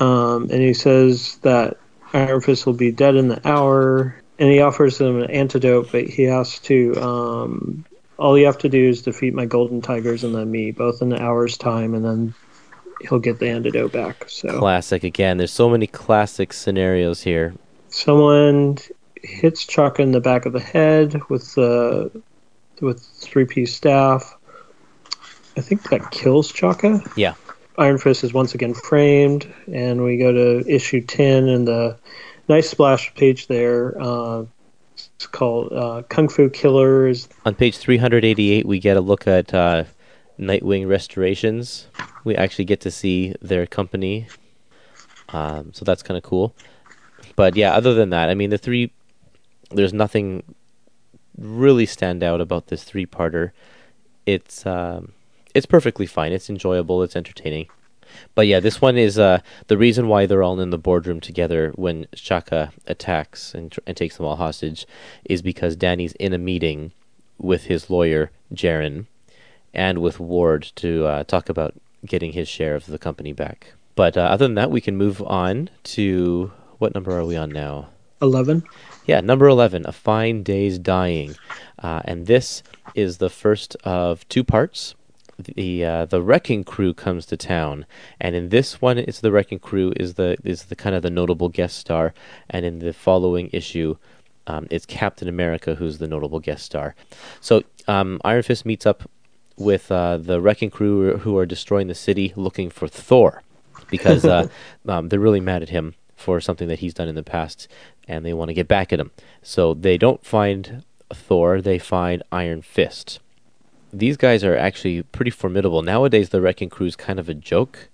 um, and he says that Iron Fist will be dead in the hour. And he offers him an antidote, but he has to. Um, all you have to do is defeat my golden tigers and then me, both in an hour's time, and then he'll get the antidote back. So Classic again. There's so many classic scenarios here. someone hits Chaka in the back of the head with the with three piece staff. I think that kills Chaka. Yeah. Iron Fist is once again framed, and we go to issue ten, and the nice splash page there. Uh, it's called uh, Kung Fu Killers. On page 388, we get a look at uh, Nightwing Restorations. We actually get to see their company, um, so that's kind of cool. But yeah, other than that, I mean, the three, there's nothing really stand out about this three-parter. It's um, it's perfectly fine. It's enjoyable. It's entertaining. But yeah, this one is uh, the reason why they're all in the boardroom together when Chaka attacks and, tr- and takes them all hostage is because Danny's in a meeting with his lawyer, Jeryn, and with Ward to uh, talk about getting his share of the company back. But uh, other than that, we can move on to what number are we on now? Eleven. Yeah, number 11, A Fine Day's Dying. Uh, and this is the first of two parts. The uh, the wrecking crew comes to town, and in this one, it's the wrecking crew is the is the kind of the notable guest star, and in the following issue, um, it's Captain America who's the notable guest star. So um, Iron Fist meets up with uh, the wrecking crew who are destroying the city, looking for Thor, because uh, um, they're really mad at him for something that he's done in the past, and they want to get back at him. So they don't find Thor; they find Iron Fist. These guys are actually pretty formidable. Nowadays, the wrecking crew is kind of a joke.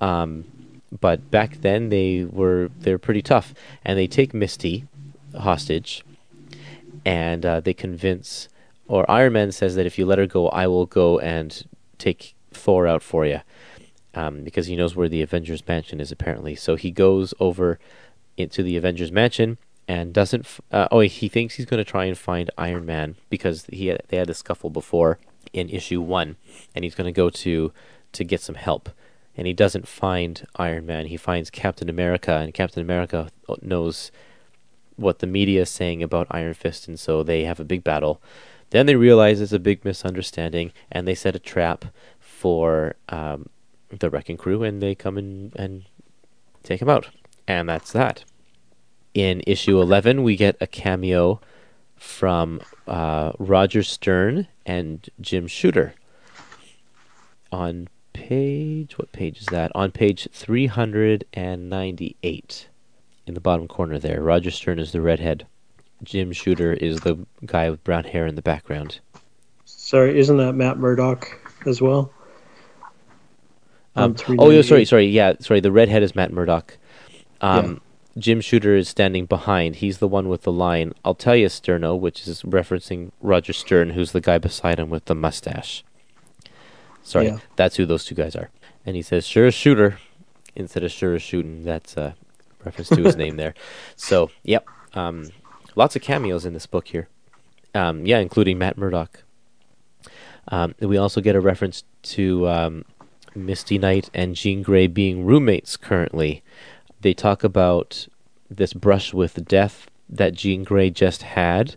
Um, but back then they were they're pretty tough, and they take Misty hostage, and uh, they convince, or Iron Man says that if you let her go, I will go and take Thor out for you, um, because he knows where the Avengers Mansion is apparently. So he goes over into the Avengers Mansion and doesn't. Uh, oh, he thinks he's going to try and find Iron Man because he had, they had a scuffle before in issue one, and he's going to go to to get some help and he doesn't find Iron Man. He finds Captain America, and Captain America knows what the media is saying about Iron Fist, and so they have a big battle. Then they realize it's a big misunderstanding, and they set a trap for um, the Wrecking Crew, and they come in and take him out. And that's that. In issue 11, we get a cameo from uh, Roger Stern and Jim Shooter. On page, what page is that? On page 398 in the bottom corner there. Roger Stern is the redhead. Jim Shooter is the guy with brown hair in the background. Sorry, isn't that Matt Murdock as well? Um, oh, yeah, sorry, sorry, yeah, sorry. The redhead is Matt Murdock. Um, yeah. Jim Shooter is standing behind. He's the one with the line, I'll tell you, Sterno, which is referencing Roger Stern, who's the guy beside him with the mustache. Sorry, yeah. that's who those two guys are. And he says, sure as shooter, instead of sure as shooting. That's a reference to his name there. So, yep. Um, lots of cameos in this book here. Um, yeah, including Matt Murdock. Um, we also get a reference to um, Misty Knight and Jean Grey being roommates currently they talk about this brush with death that Jean Grey just had,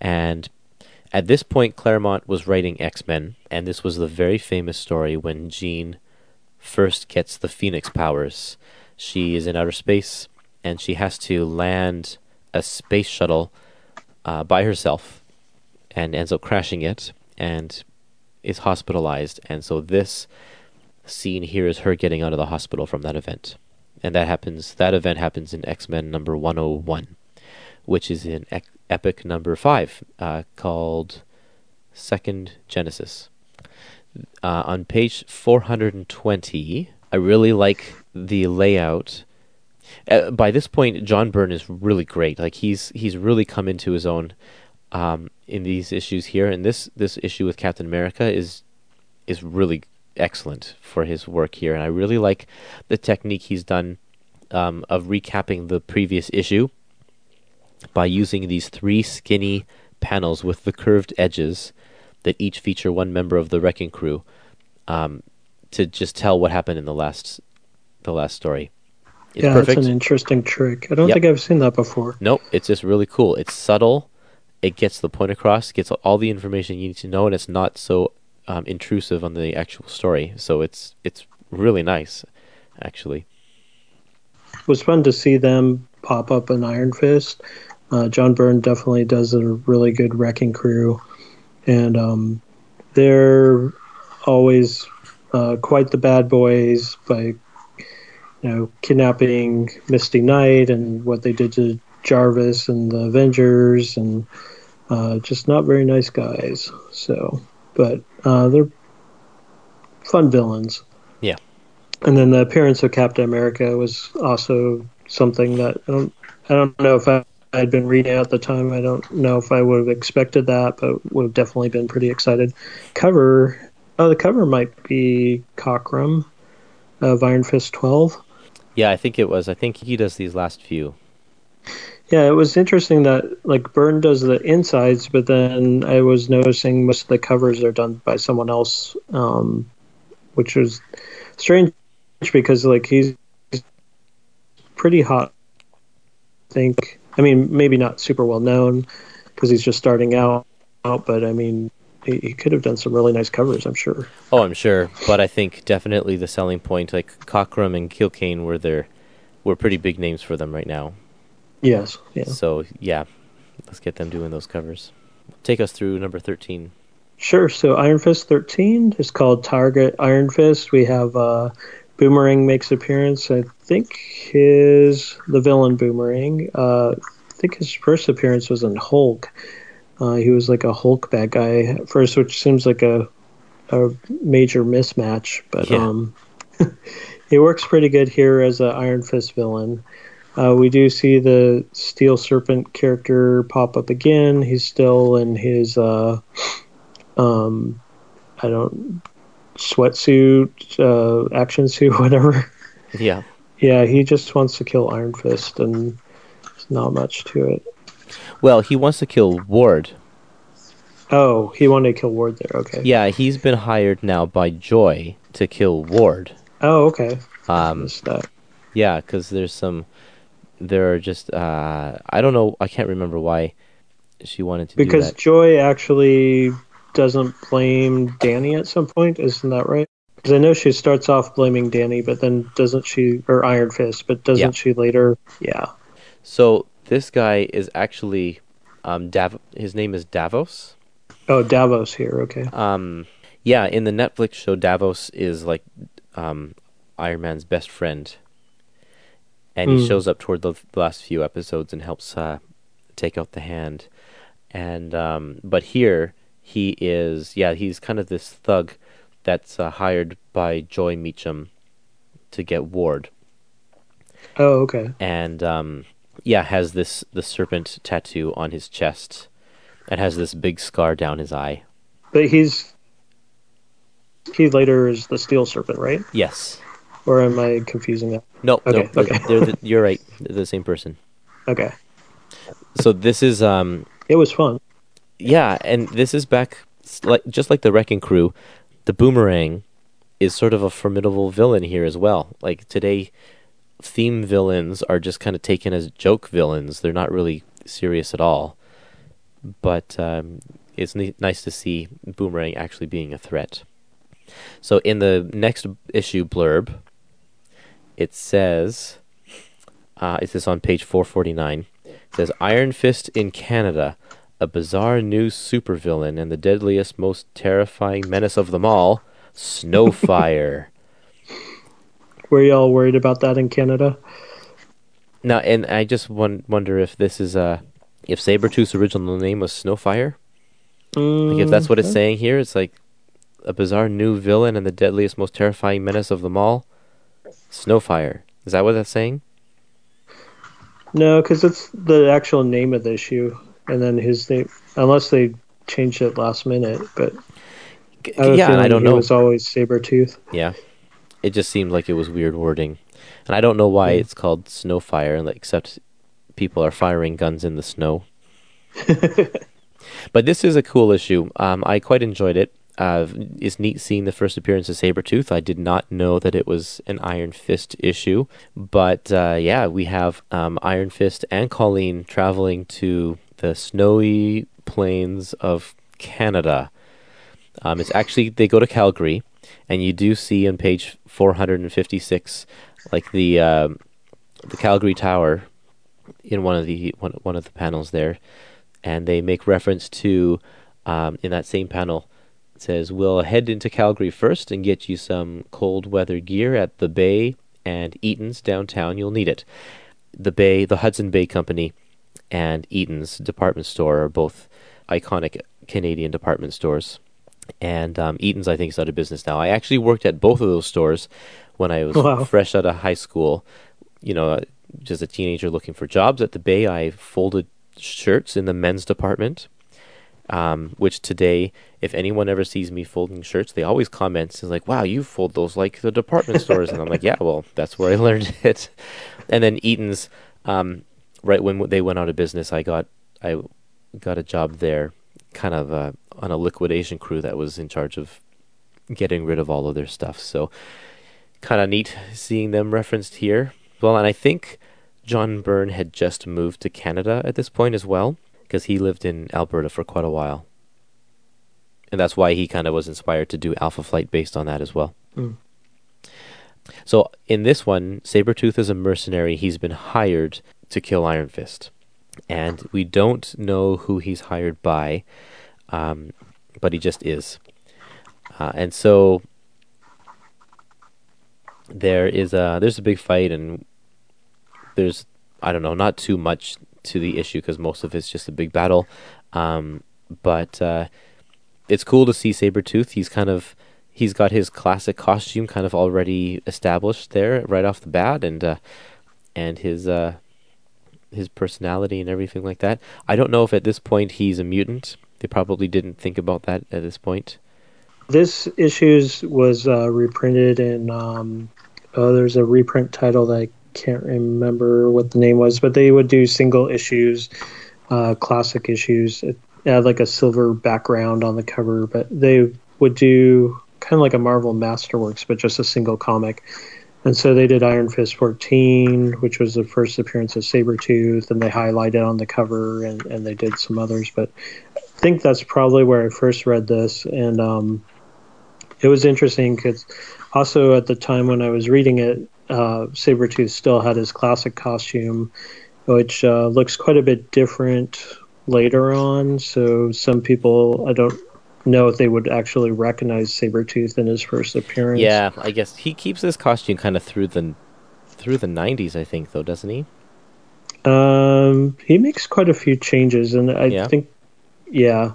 and at this point, Claremont was writing X Men, and this was the very famous story when Jean first gets the Phoenix powers. She is in outer space, and she has to land a space shuttle uh, by herself, and ends up crashing it, and is hospitalized. And so this scene here is her getting out of the hospital from that event and that happens. That event happens in X Men number one hundred one, which is in e- Epic number five, uh, called Second Genesis. Uh, on page four hundred and twenty, I really like the layout. Uh, by this point, John Byrne is really great. Like he's he's really come into his own um, in these issues here, and this this issue with Captain America is is really excellent for his work here, and I really like the technique he's done um, of recapping the previous issue by using these three skinny panels with the curved edges that each feature one member of the wrecking crew um, to just tell what happened in the last the last story. It's yeah, perfect. that's an interesting trick. I don't yep. think I've seen that before. Nope, it's just really cool. It's subtle. It gets the point across, gets all the information you need to know, and it's not so um, intrusive on the actual story. So it's it's really nice, actually. It was fun to see them pop up in Iron Fist. Uh, John Byrne definitely does a really good wrecking crew, and um, they're always uh, quite the bad boys by you know kidnapping Misty Knight and what they did to Jarvis and the Avengers and uh, just not very nice guys. So but uh, they're fun villains. Yeah. And then the appearance of Captain America was also something that I don't I don't know if I had been reading at the time. I don't know if I would have expected that, but would have definitely been pretty excited. Cover, oh, the cover might be Cockrum of Iron Fist 12. Yeah, I think it was. I think he does these last few. Yeah, it was interesting that like Byrne does the insides, but then I was noticing most of the covers are done by someone else, um, which was strange because like he's pretty hot. I think I mean maybe not super well known because he's just starting out, but I mean he, he, could have done some really nice covers, I'm sure. Oh, I'm sure, but I think definitely the selling point like Cockrum and Gil Kane were there were pretty big names for them right now. Yes. Yeah. So yeah, let's get them doing those covers. Take us through number thirteen. Sure. So Iron Fist thirteen is called Target Iron Fist. We have uh, Boomerang makes appearance. I think his the villain Boomerang. Uh, I think his first appearance was in Hulk. Uh, he was like a Hulk bad guy at first, which seems like a a major mismatch, but yeah. um, he works pretty good here as an Iron Fist villain. Uh, we do see the Steel Serpent character pop up again. He's still in his, uh, um, I don't, sweatsuit, uh, action suit, whatever. Yeah. Yeah, he just wants to kill Iron Fist, and there's not much to it. Well, he wants to kill Ward. Oh, he wanted to kill Ward there. Okay. Yeah, he's been hired now by Joy to kill Ward. Oh, okay. Um, yeah, because there's some. There are just uh, I don't know. I can't remember why she wanted to do Because. Joy actually doesn't blame Danny at some point, isn't that right? Because I know she starts off blaming Danny, but then doesn't she, or Iron Fist, but doesn't Yeah. she later? Yeah. So this guy is actually um, Dav. His name is Davos. Oh, Davos here. Okay. Um, yeah, in the Netflix show, Davos is like um, Iron Man's best friend, and he Hmm. shows up toward the the last few episodes and helps uh, take out the hand. And um, but here he is, yeah, he's kind of this thug that's uh, hired by Joy Meachum to get Ward, Oh, okay. and um, yeah, has this the serpent tattoo on his chest, and has this big scar down his eye. But he's he later is the Steel Serpent, right? Yes. Or am I confusing that? No, Okay, no, okay. they're the, you're right. They're the same person. Okay. So this is um It was fun. yeah, and this is back like just like the Wrecking Crew, the Boomerang is sort of a formidable villain here as well. Like today theme villains are just kind of taken as joke villains. They're not really serious at all. But um, it's ne- nice to see Boomerang actually being a threat. So in the next issue blurb, it says, uh, is this on page 449? It says Iron Fist in Canada, a bizarre new supervillain and the deadliest, most terrifying menace of them all, Snowfire. Were y'all worried about that in Canada? now, and I just won- wonder if this is uh, if Sabretooth's original name was Snowfire. Like if that's what it's saying here, it's like a bizarre new villain and the deadliest, most terrifying menace of them all, Snowfire. Is that what that's saying? No, because it's the actual name of the issue, and then his name, unless they changed it last minute. But I yeah, I don't know. was always Sabretooth. Yeah. It just seemed like it was weird wording. And I don't know why Yeah. it's called Snowfire, except people are firing guns in the snow. but this is a cool issue. Um, I quite enjoyed it. Uh, it's neat seeing the first appearance of Sabretooth. I did not know that it was an Iron Fist issue. But uh, yeah, we have um, Iron Fist and Colleen traveling to the snowy plains of Canada. Um, it's actually, they go to Calgary, and you do see on page 456, like the um the Calgary Tower in one of the one, one of the panels there, and they make reference to um, in that same panel. Says we'll head into Calgary first and get you some cold weather gear at the Bay and Eaton's downtown. You'll need it. The Bay, the Hudson Bay Company, and Eaton's department store are both iconic Canadian department stores. And um, Eaton's, I think, is out of business now. I actually worked at both of those stores when I was Wow. fresh out of high school. You know, just a teenager looking for jobs at the Bay. I folded shirts in the men's department, um, which today, if anyone ever sees me folding shirts, they always comment, "Is like, wow, you fold those like the department stores." And I'm like, "Yeah, well, that's where I learned it." And then Eaton's, um, right when they went out of business, I got I got a job there, kind of uh, on a liquidation crew that was in charge of getting rid of all of their stuff. So, kind of neat seeing them referenced here. Well, and I think John Byrne had just moved to Canada at this point as well, because he lived in Alberta for quite a while. And that's why he kind of was inspired to do Alpha Flight based on that as well. Mm. So in this one, Sabretooth is a mercenary. He's been hired to kill Iron Fist. And we don't know who he's hired by, um, but he just is. Uh, and so there is a there's a big fight, and there's I don't know, not too much to the issue because most of it's just a big battle. Um, but uh, it's cool to see Sabretooth. He's kind of he's got his classic costume kind of already established there right off the bat, and uh, and his uh, his personality and everything like that. I don't know if at this point he's a mutant. They probably didn't think about that at this point. This issues was uh, reprinted in. Um, oh, there's a reprint title that can't remember what the name was, but they would do single issues, uh, classic issues. It had like a silver background on the cover, but they would do kind of like a Marvel Masterworks, but just a single comic. And so they did Iron Fist 14, which was the first appearance of Sabretooth, and they highlighted on the cover, and, and they did some others. But I think that's probably where I first read this. And um, it was interesting because also at the time when I was reading it, uh, Sabretooth still had his classic costume, which uh, looks quite a bit different later on. So some people, I don't know if they would actually recognize Sabretooth in his first appearance. Yeah, I guess he keeps his costume kind of through the through the 90s, I think, though, doesn't he? Um, he makes quite a few changes, and I Yeah. think, yeah,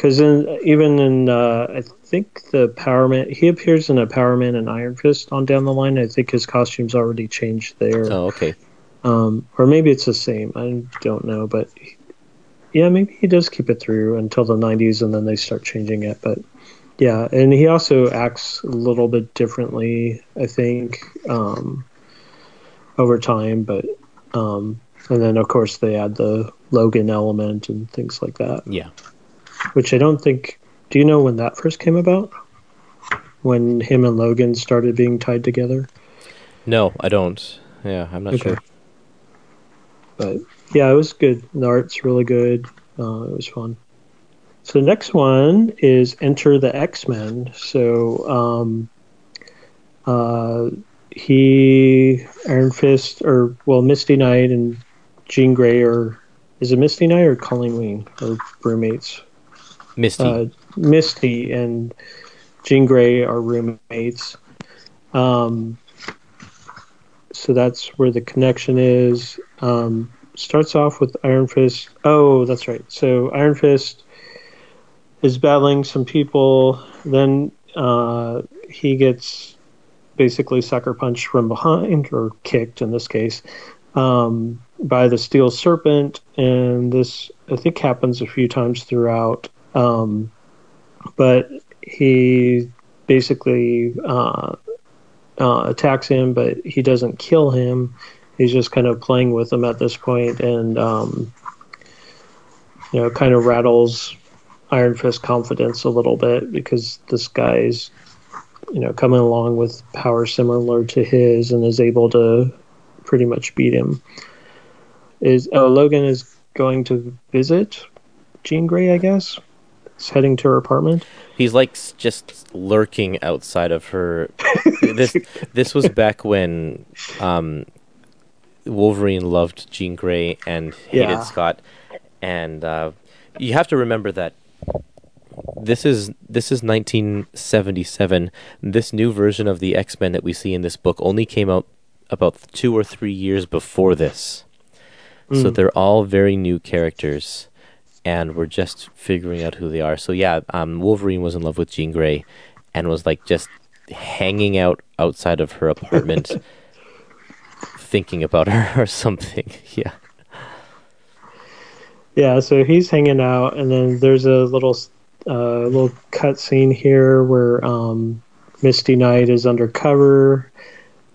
because even in uh, I think the Power Man, he appears in a Power Man and Iron Fist on down the line. I think his costume's already changed there, Oh, okay. um, or maybe it's the same. I don't know, but yeah, maybe he does keep it through until the '90s, and then they start changing it. But yeah, and he also acts a little bit differently, I think, um, over time. But um, and then of course they add the Logan element and things like that, Yeah. Which I don't think. Do you know when that first came about? When him and Logan started being tied together? No, I don't. Yeah, I'm not Okay. sure. but yeah, it was good. The art's really good. Uh, it was fun. So the next one is Enter the X Men. So um, uh, he, Iron Fist, or well, Misty Knight and Jean Grey are. Is it Misty Knight or Colleen Wing or roommates? Misty. Uh, Misty and Jean Grey are roommates. Um, so that's where the connection is. Um, starts off with Iron Fist. Oh, that's right. So Iron Fist is battling some people. Then uh, he gets basically sucker punched from behind, or kicked in this case, um, by the Steel Serpent. And this, I think, happens a few times throughout. Um, but he basically uh, uh, attacks him, but he doesn't kill him. He's just kind of playing with him at this point, and um, you know, kind of rattles Iron Fist confidence a little bit because this guy's you know coming along with power similar to his and is able to pretty much beat him. Is oh Logan is going to visit Jean Grey, I guess. Heading to her apartment. He's like just lurking outside of her. this this was back when um, Wolverine loved Jean Grey and hated Yeah. Scott, and uh, you have to remember that this is this is 1977. This new version of the X Men that we see in this book only came out about two or three years before this, so they're all very new characters and we're just figuring out who they are. So yeah, um, Wolverine was in love with Jean Grey, and was like just hanging out outside of her apartment, thinking about her or something. Yeah, Yeah, so he's hanging out, and then there's a little uh, little cut scene here where um, Misty Knight is undercover.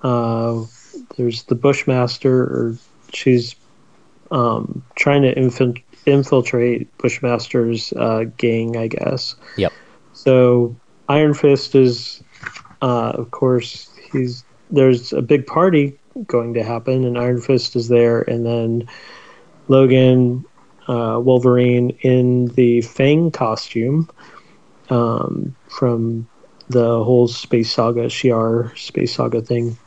Uh, there's the Bushmaster, or she's um, trying to infil- infiltrate Bushmaster's uh, gang, I guess. Yep. So Iron Fist is, uh, of course, he's there's a big party going to happen, and Iron Fist is there, and then Logan, uh, Wolverine in the Fang costume um, from the whole Space Saga, Shi'ar Space Saga thing.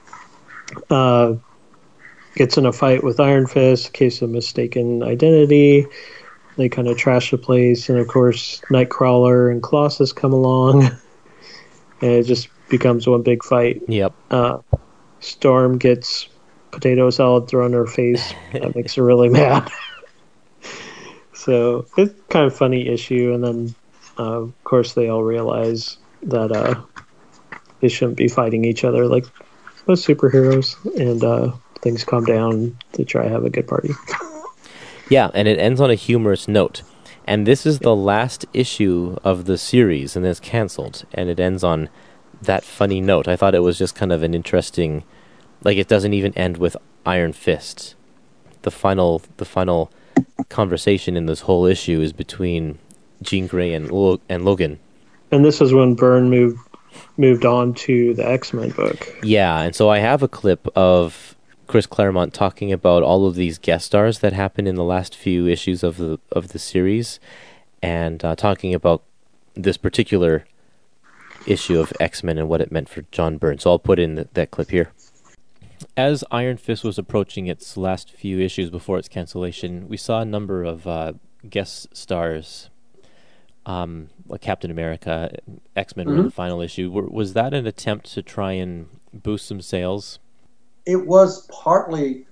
Gets in a fight with Iron Fist, case of mistaken identity. They kind of trash the place, and of course, Nightcrawler and Colossus come along, and it just becomes one big fight. yep. Uh, Storm gets potato salad thrown in her face. That makes her really mad. so it's kind of funny issue, and then uh, of course they all realize that uh, they shouldn't be fighting each other like most superheroes, and uh, things calm down to try to have a good party. Yeah, and it ends on a humorous note. And this is the last issue of the series, and it's canceled. And it ends on that funny note. I thought it was just kind of an interesting, like it doesn't even end with Iron Fist. The final, the final conversation in this whole issue is between Jean Grey and Lo- and Logan. And this is when Byrne moved moved on to the X Men book. Yeah, and so I have a clip of Chris Claremont talking about all of these guest stars that happened in the last few issues of the of the series, and uh, talking about this particular issue of X Men and what it meant for John Byrne. So I'll put in th- that clip here. As Iron Fist was approaching its last few issues before its cancellation, we saw a number of uh, guest stars, um, like Captain America, X Men were in the final issue. Were, was that an attempt to try and boost some sales? It was partly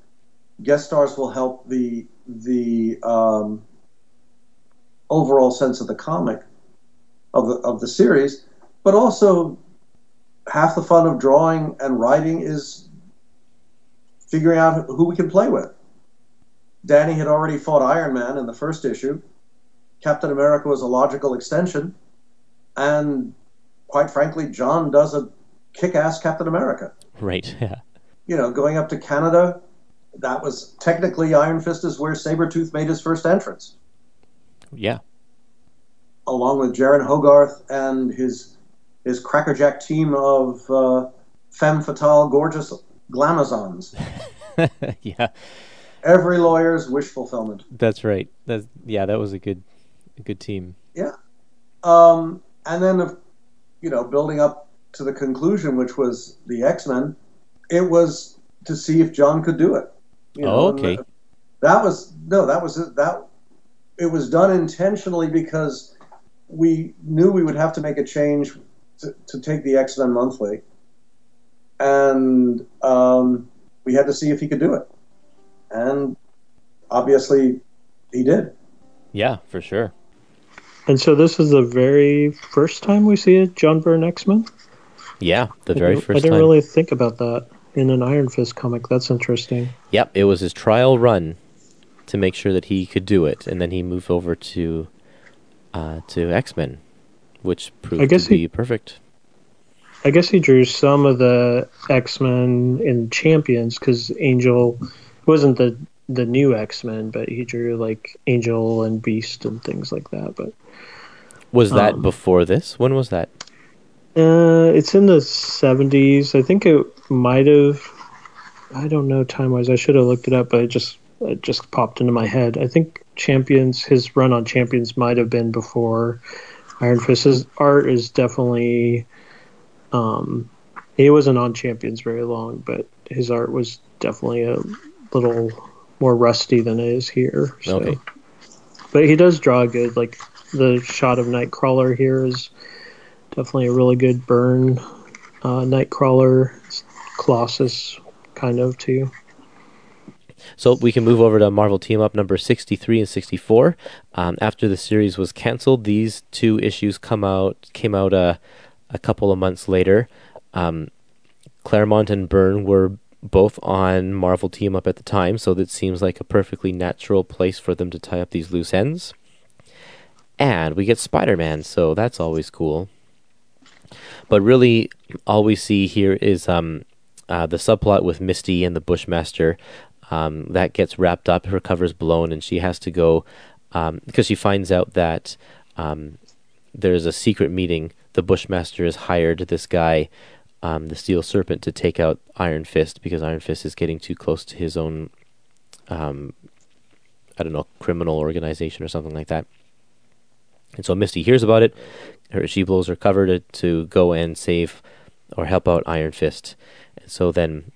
guest stars will help the the um, overall sense of the comic of the of the series, but also half the fun of drawing and writing is figuring out who we can play with. Danny had already fought Iron Man in the first issue. Captain America was a logical extension, and quite frankly, John does a kick-ass Captain America Right. Yeah. You know, going up to Canada, that was technically Iron Fist is where Sabretooth made his first entrance, Yeah. along with Jeryn Hogarth and his his crackerjack team of uh, femme fatale, gorgeous glamazons. yeah. Every lawyer's wish fulfillment. That's right. That's yeah. That was a good, a good team. Yeah. Um, and then, of- you know, building up to the conclusion, which was the X Men, it was to see if John could do it. You Oh, okay. that- That was no, that was that. It was done intentionally because we knew we would have to make a change to, to take the X Men monthly, and um, we had to see if he could do it, and obviously he did. Yeah, for sure. And so this is the very first time we see a John Byrne X Men. Yeah, the very didn't- first I didn't time. really think about that in an Iron Fist comic. That's interesting. Yep, it was his trial run to make sure that he could do it, and then he moved over to uh, to X Men, which proved guess to be he- perfect. I guess he drew some of the X Men in Champions because Angel wasn't the the new X Men, but he drew like Angel and Beast and things like that. But Was that Um, before this? When was that? uh, it's in the seventies. I think it might have. I don't know time wise. I should have looked it up, but it just it just popped into my head. I think Champions, his run on Champions might have been before Iron Fist. His art is definitely. Um, he wasn't on Champions very long, but his art was definitely a little more rusty than it is here. So. Okay. But he does draw good. Like the shot of Nightcrawler here is definitely a really good Byrne. Uh, Nightcrawler, Colossus, kind of too. So we can move over to Marvel Team Up number 63 and 64. Um, after the series was canceled, these two issues come out came out uh, a couple of months later. Um, Claremont and Byrne were both on Marvel Team Up at the time, so that seems like a perfectly natural place for them to tie up these loose ends. And we get Spider Man, so that's always cool. But really, all we see here is um, uh, the subplot with Misty and the Bushmaster. Um, that gets wrapped up. Her cover's blown, and she has to go um, because she finds out that um, there's a secret meeting. The Bushmaster has hired this guy, um, the Steel Serpent, to take out Iron Fist because Iron Fist is getting too close to his own, um, I don't know, criminal organization or something like that. And so Misty hears about it. Her, she blows her cover to, to go and save or help out Iron Fist. So then,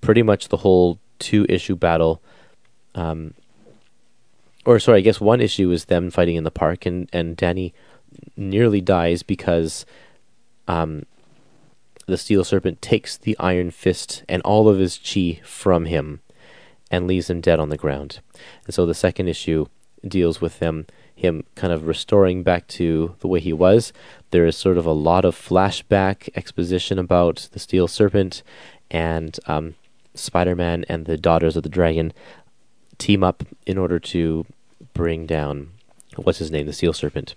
pretty much the whole two issue battle, um, or sorry, I guess one issue is them fighting in the park, and, and Danny nearly dies because um, the Steel Serpent takes the Iron Fist and all of his chi from him and leaves him dead on the ground. And so the second issue deals with them him kind of restoring back to the way he was. There is sort of a lot of flashback exposition about the Steel Serpent and um, Spider-Man and the Daughters of the Dragon team up in order to bring down what's his name, the Steel Serpent.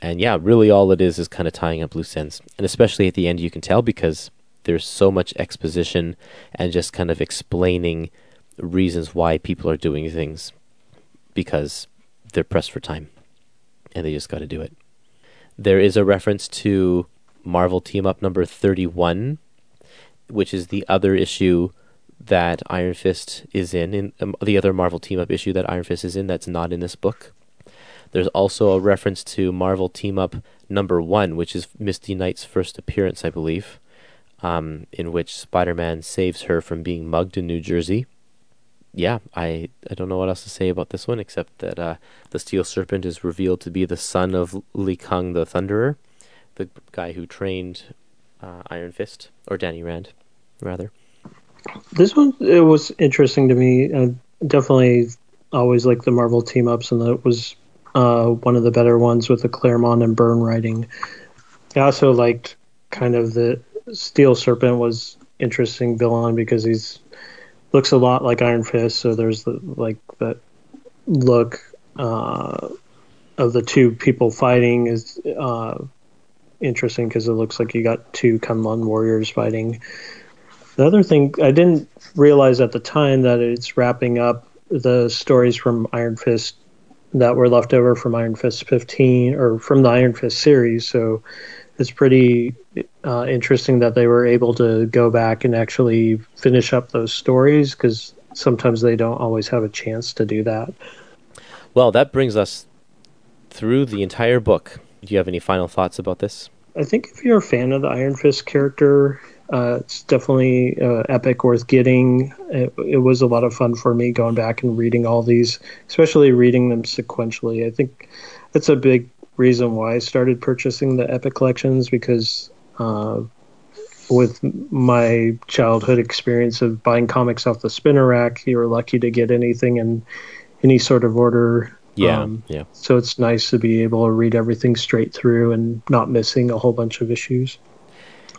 And yeah, really all it is is kind of tying up loose ends. And especially at the end you can tell because there's so much exposition and just kind of explaining reasons why people are doing things because they're pressed for time and they just got to do it. There is a reference to Marvel Team Up number 31, which is the other issue that Iron Fist is in, in um, the other Marvel Team Up issue that Iron Fist is in that's not in this book. There's also a reference to Marvel Team Up number one, which is Misty Knight's first appearance, I believe, um, in which Spider Man saves her from being mugged in New Jersey. Yeah, I, I don't know what else to say about this one except that uh, the Steel Serpent is revealed to be the son of Lei Kung the Thunderer, the guy who trained uh, Iron Fist, or Danny Rand, rather. This one it was interesting to me. I definitely always like the Marvel team ups, and that was uh, one of the better ones with the Claremont and Byrne writing. I also liked kind of the Steel Serpent was interesting villain because he's looks a lot like Iron Fist. So there's the like that look uh, of the two people fighting is uh, interesting because it looks like you got two Kunlun warriors fighting. The other thing I didn't realize at the time that it's wrapping up the stories from Iron Fist that were left over from Iron Fist 15 or from the Iron Fist series. So it's pretty uh, interesting that they were able to go back and actually finish up those stories because sometimes they don't always have a chance to do that. Well, that brings us through the entire book. Do you have any final thoughts about this? I think if you're a fan of the Iron Fist character, uh, it's definitely uh, epic worth getting. It, it, was a lot of fun for me going back and reading all these, especially reading them sequentially. I think that's a big reason why I started purchasing the epic collections because uh, with my childhood experience of buying comics off the spinner rack, you were lucky to get anything in any sort of order. Yeah, um, yeah. So it's nice to be able to read everything straight through and not missing a whole bunch of issues.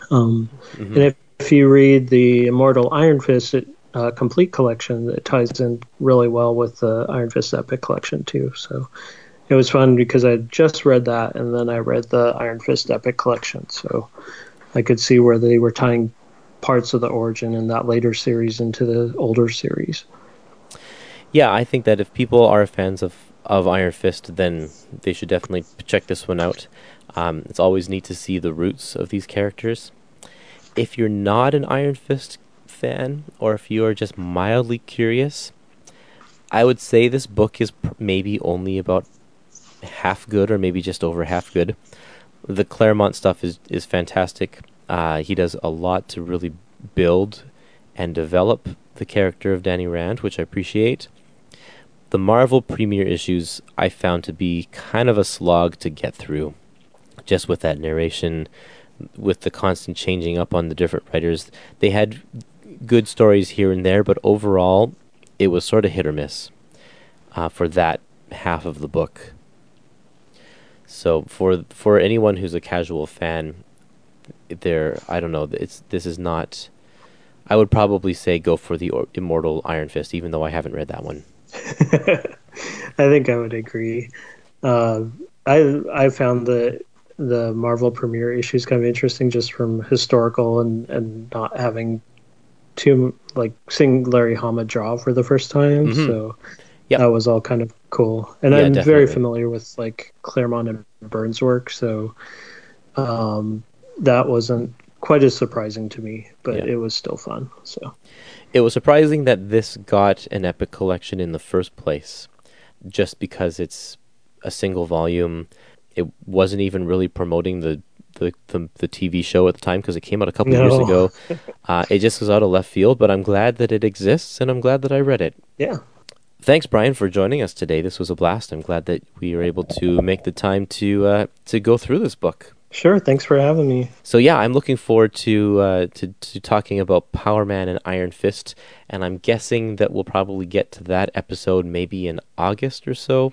Um, mm-hmm. And if, if, you read the Immortal Iron Fist it, uh, complete collection, it ties in really well with the Iron Fist Epic collection too. So it was fun because I just read that and then I read the Iron Fist Epic collection, so I could see where they were tying parts of the origin in that later series into the older series. Yeah, I think that if people are fans of of Iron Fist, then they should definitely check this one out. Um, it's always neat to see the roots of these characters. If you're not an Iron Fist fan, or if you are just mildly curious, I would say this book is pr- maybe only about half good, or maybe just over half good. The Claremont stuff is is fantastic. Uh, he does a lot to really build and develop the character of Danny Rand, which I appreciate. The Marvel premiere issues I found to be kind of a slog to get through just with that narration, with the constant changing up on the different writers. They had good stories here and there, but overall, it was sort of hit or miss uh, for that half of the book. So for for anyone who's a casual fan, there I don't know. It's this is not. I would probably say go for the Immortal Iron Fist, even though I haven't read that one. I think I would agree. Uh, I I found that the Marvel premiere issues kind of interesting just from historical and, and not having too like seeing Larry Hama draw for the first time. Mm-hmm. So yep. that was all kind of cool. And yeah, I'm definitely. very familiar with like Claremont and Byrne's work, so um, that wasn't quite as surprising to me, but yeah. it was still fun. So it was surprising that this got an epic collection in the first place, just because it's a single volume it wasn't even really promoting the the, the, the TV show at the time because it came out a couple no. years ago. Uh, it just was out of left field, but I'm glad that it exists and I'm glad that I read it. Yeah. Thanks, Brian, for joining us today. This was a blast. I'm glad that we were able to make the time to uh, to go through this book. Sure. Thanks for having me. So yeah, I'm looking forward to uh, to to talking about Power Man and Iron Fist, and I'm guessing that we'll probably get to that episode maybe in August or so.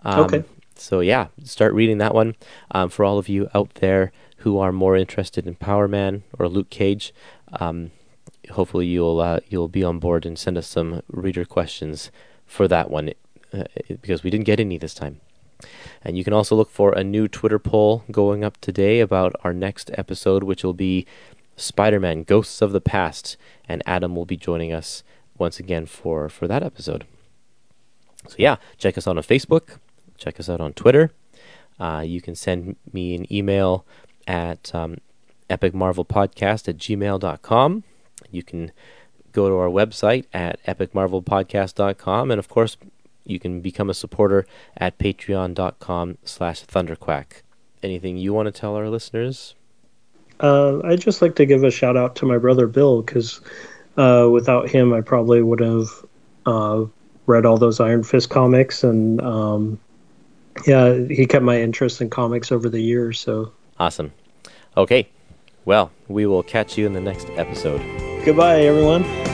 Um, okay. So yeah, start reading that one. Um, for all of you out there who are more interested in Power Man or Luke Cage, um, hopefully you'll uh, you'll be on board and send us some reader questions for that one uh, because we didn't get any this time. And you can also look for a new Twitter poll going up today about our next episode, which will be Spider Man Ghosts of the Past. And Adam will be joining us once again for, for that episode. So, yeah, check us out on Facebook, Check us out on Twitter. Uh, you can send me an email at um, epicmarvelpodcast at gmail.com. You can go to our website at epicmarvelpodcast.com. And of course, you can become a supporter at patreon.com slash thunderquack. Anything you want to tell our listeners? Uh, I'd just like to give a shout out to my brother Bill because uh, without him, I probably would have uh, read all those Iron Fist comics, and um, yeah, he kept my interest in comics over the years. So awesome. Okay, well, we will catch you in the next episode. Goodbye, everyone.